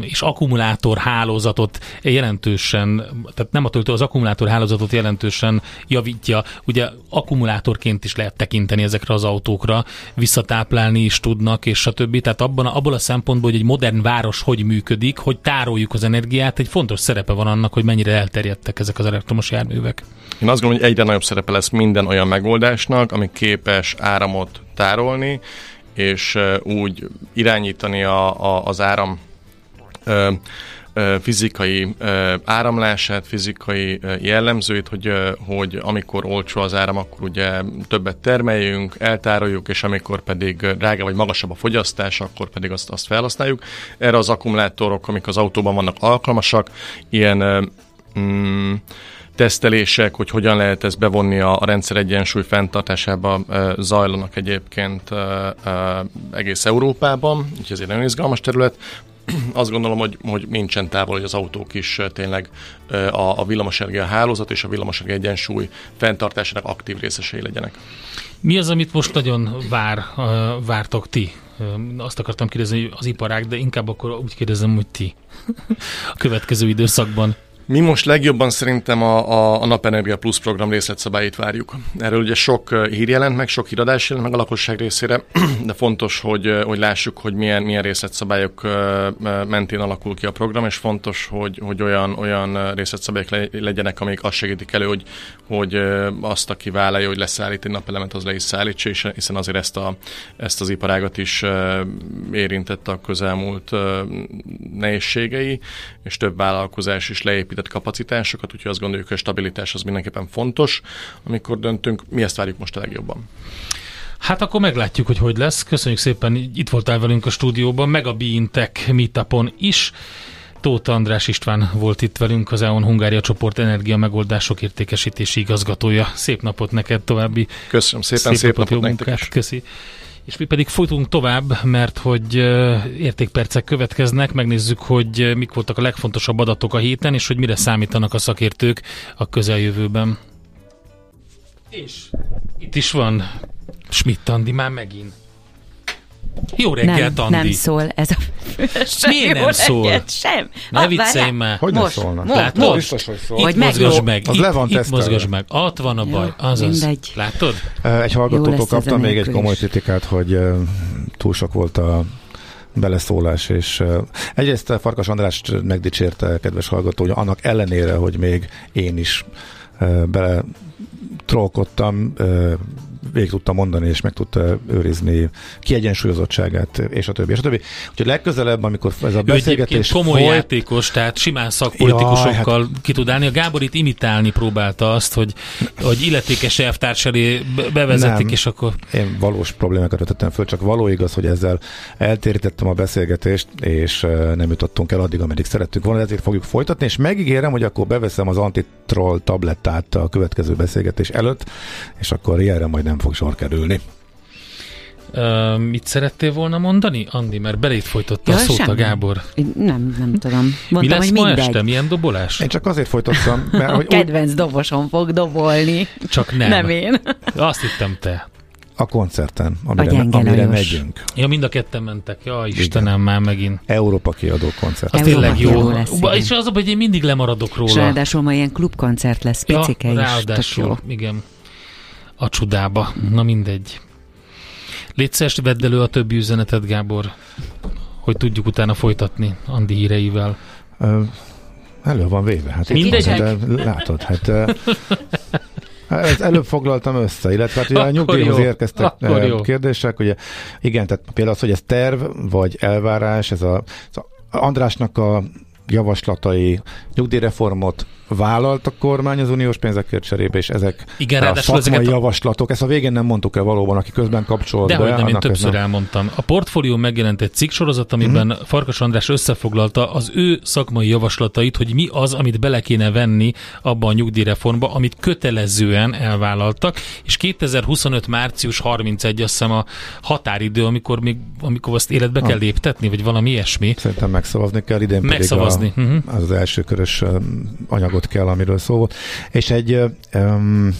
és akkumulátor hálózatot jelentősen, tehát nem a töltő, az akkumulátor hálózatot jelentősen javítja. Ugye akkumulátorként is lehet tekinteni ezekre az autókra, visszatáplálni is tudnak, és stb. Tehát abban, abból a szempontból, hogy egy modern város hogy működik, hogy tároljuk az energiát, egy fontos szerepe van annak, hogy mennyire elterjedtek ezek az elektromos járművek. Én azt gondolom, hogy egyre nagyobb szerepe lesz minden olyan megoldásnak, ami képes áramot tárolni, és úgy irányítani a, a, az áram ö, fizikai áramlását, fizikai jellemzőit, hogy, hogy amikor olcsó az áram, akkor ugye többet termeljünk, eltároljuk, és amikor pedig drága vagy magasabb a fogyasztás, akkor pedig azt, azt felhasználjuk. Erre az akkumulátorok, amik az autóban vannak alkalmasak, ilyen mm, tesztelések, hogy hogyan lehet ezt bevonni a, a rendszer egyensúly fenntartásába zajlanak egyébként egész Európában, úgyhogy ez egy nagyon izgalmas terület. Azt gondolom, hogy, hogy nincsen távol, hogy az autók is tényleg a, a villamosenergia hálózat és a villamosenergia egyensúly fenntartásának aktív részesei legyenek. Mi az, amit most nagyon vár, vártok ti? Azt akartam kérdezni, hogy az iparág, de inkább akkor úgy kérdezem, hogy ti a következő időszakban. Mi most legjobban szerintem a, a, a Napenergia Plus program részletszabályait várjuk. Erről ugye sok hír jelent meg, sok híradás jelent meg a lakosság részére, de fontos, hogy, hogy lássuk, hogy milyen, milyen részletszabályok mentén alakul ki a program, és fontos, hogy, hogy olyan, olyan részletszabályok legyenek, amik azt segítik elő, hogy, hogy azt, aki vállalja, hogy leszállít egy napelemet, az le is szállítsa, hiszen azért ezt, a, ezt az iparágat is érintette a közelmúlt nehézségei, és több vállalkozás is leépített épített kapacitásokat, úgyhogy azt gondoljuk, hogy a stabilitás az mindenképpen fontos, amikor döntünk. Mi ezt várjuk most a legjobban. Hát akkor meglátjuk, hogy hogy lesz. Köszönjük szépen, itt voltál velünk a stúdióban, meg a Beintech meetupon is. Tóth András István volt itt velünk, az EON Hungária csoport energia megoldások értékesítési igazgatója. Szép napot neked további. Köszönöm szépen, szép, szép napot, napot nektek munkát. is. Köszi. És mi pedig folytunk tovább, mert hogy értékpercek következnek, megnézzük, hogy mik voltak a legfontosabb adatok a héten, és hogy mire számítanak a szakértők a közeljövőben. És itt is van Schmidt Andi már megint. Jó reggelt, nem, Andi. Nem szól ez a sem Miért nem szól? Reggelt, sem. Ne viccelj már. Hogy most, ne szólnak? Látod? Most. Biztos, hogy szól. Itt mozgass meg. Az itt, le van itt mozgass meg. Ott van a baj. Jó, Azaz. mindegy. Látod? Egy hallgatótól kaptam még egy komoly kritikát, hogy túl sok volt a beleszólás, és uh, egyrészt Farkas András megdicsérte, kedves hallgató, hogy annak ellenére, hogy még én is uh, bele trollkodtam, ö, végig tudta mondani, és meg tudta őrizni kiegyensúlyozottságát, és a többi, és a többi. Úgyhogy legközelebb, amikor ez a Ő beszélgetés komoly folyt, játékos, tehát simán szakpolitikusokkal Jaj, ki tud állni. A Gábor itt imitálni próbálta azt, hogy, hogy illetékes elvtárs elé be- bevezetik, Nem. és akkor Én valós problémákat vetettem föl, csak való igaz, hogy ezzel eltérítettem a beszélgetést, és nem jutottunk el addig, ameddig szerettük volna, ezért fogjuk folytatni, és megígérem, hogy akkor beveszem az antitroll tablettát a következő beszélgetés előtt, és akkor ilyenre majd nem fog sor kerülni. uh, mit szerettél volna mondani, Andi? Mert belét folytotta a szót a. Gábor. Nem, nem tudom. Mi Mondtam, lesz hogy ma mindegy. este? Milyen dobolás? Én csak azért folytattam, mert A hogy úgy, kedvenc dobosom fog dobolni. Csak nem. Nem én. Azt hittem te. a koncerten, amire, gyenge amire megyünk. Ja, mind a ketten mentek. Ja, Istenem, már megint. Európa kiadó koncert. Az Európa tényleg jó. lesz, igen. és az, a, hogy én mindig lemaradok És róla. ráadásul ma ilyen klubkoncert lesz, picike is. Tök ráadásul, jó. igen. A csodába. Na mindegy. Légy szíves, vedd elő a többi üzenetet, Gábor, hogy tudjuk utána folytatni Andi híreivel. Ö, elő van véve. Hát Mindegy. van, de látod, hát ö, ezt előbb foglaltam össze, illetve hát ugye a nyugdíjhoz jó, érkeztek akkor jó. kérdések, ugye igen, tehát például az, hogy ez terv, vagy elvárás, ez a, az Andrásnak a javaslatai nyugdíjreformot vállalt a kormány az uniós pénzekért cserébe, és ezek Igen, a szakmai ezeket javaslatok, ezt a végén nem mondtuk el valóban, aki közben kapcsolt De be. nem, én többször nem- elmondtam. A portfólió megjelent egy cikksorozat, amiben Mhm. Farkas András összefoglalta az ő szakmai javaslatait, hogy mi az, amit bele kéne venni abba a nyugdíjreformba, amit kötelezően elvállaltak, és 2025. március 31 azt hiszem a határidő, amikor még amikor azt életbe kell Ah. léptetni, vagy valami ilyesmi. Szerintem megszavazni kell, idén Megszavazni, a, az, az első körös um, anyagot kell, amiről szó volt. És egy um,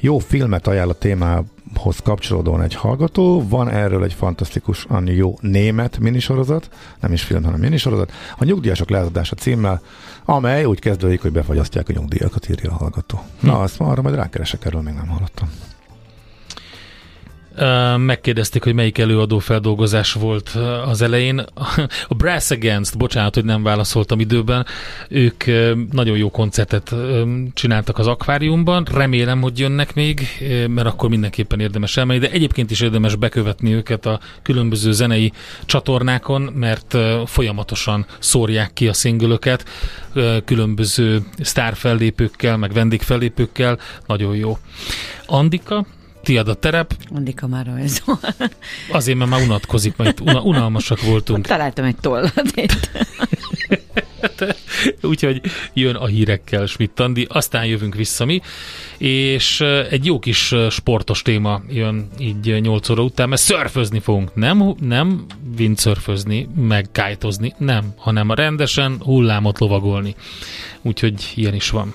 jó filmet ajánl a témához kapcsolódóan egy hallgató. Van erről egy fantasztikusan jó német minisorozat, nem is film, hanem minisorozat, a nyugdíjasok leadása címmel, amely úgy kezdődik, hogy befagyasztják a nyugdíjakat, írja a hallgató. Na, azt ma arra majd rákeresek, erről még nem hallottam. Megkérdezték, hogy melyik előadó feldolgozás volt az elején. A Brass Against, bocsánat, hogy nem válaszoltam időben, ők nagyon jó koncertet csináltak az akváriumban. Remélem, hogy jönnek még, mert akkor mindenképpen érdemes elmenni, de egyébként is érdemes bekövetni őket a különböző zenei csatornákon, mert folyamatosan szórják ki a szingölöket ö, különböző sztárfellépőkkel, meg vendégfellépőkkel. Nagyon jó. Andika, tiad a terep, Andika már rajzol. Azért, mert már unatkozik, una, unalmasak voltunk. Találtam egy tollat itt. Úgyhogy jön a hírekkel Schmidt Andi, aztán jövünk vissza mi, és eh, egy jó kis eh, sportos téma jön így 8 óra után, mert szörfözni fogunk. Nem, nem windsurfözni, meg kájtozni, nem, hanem a rendesen hullámot lovagolni. Úgyhogy ilyen is van.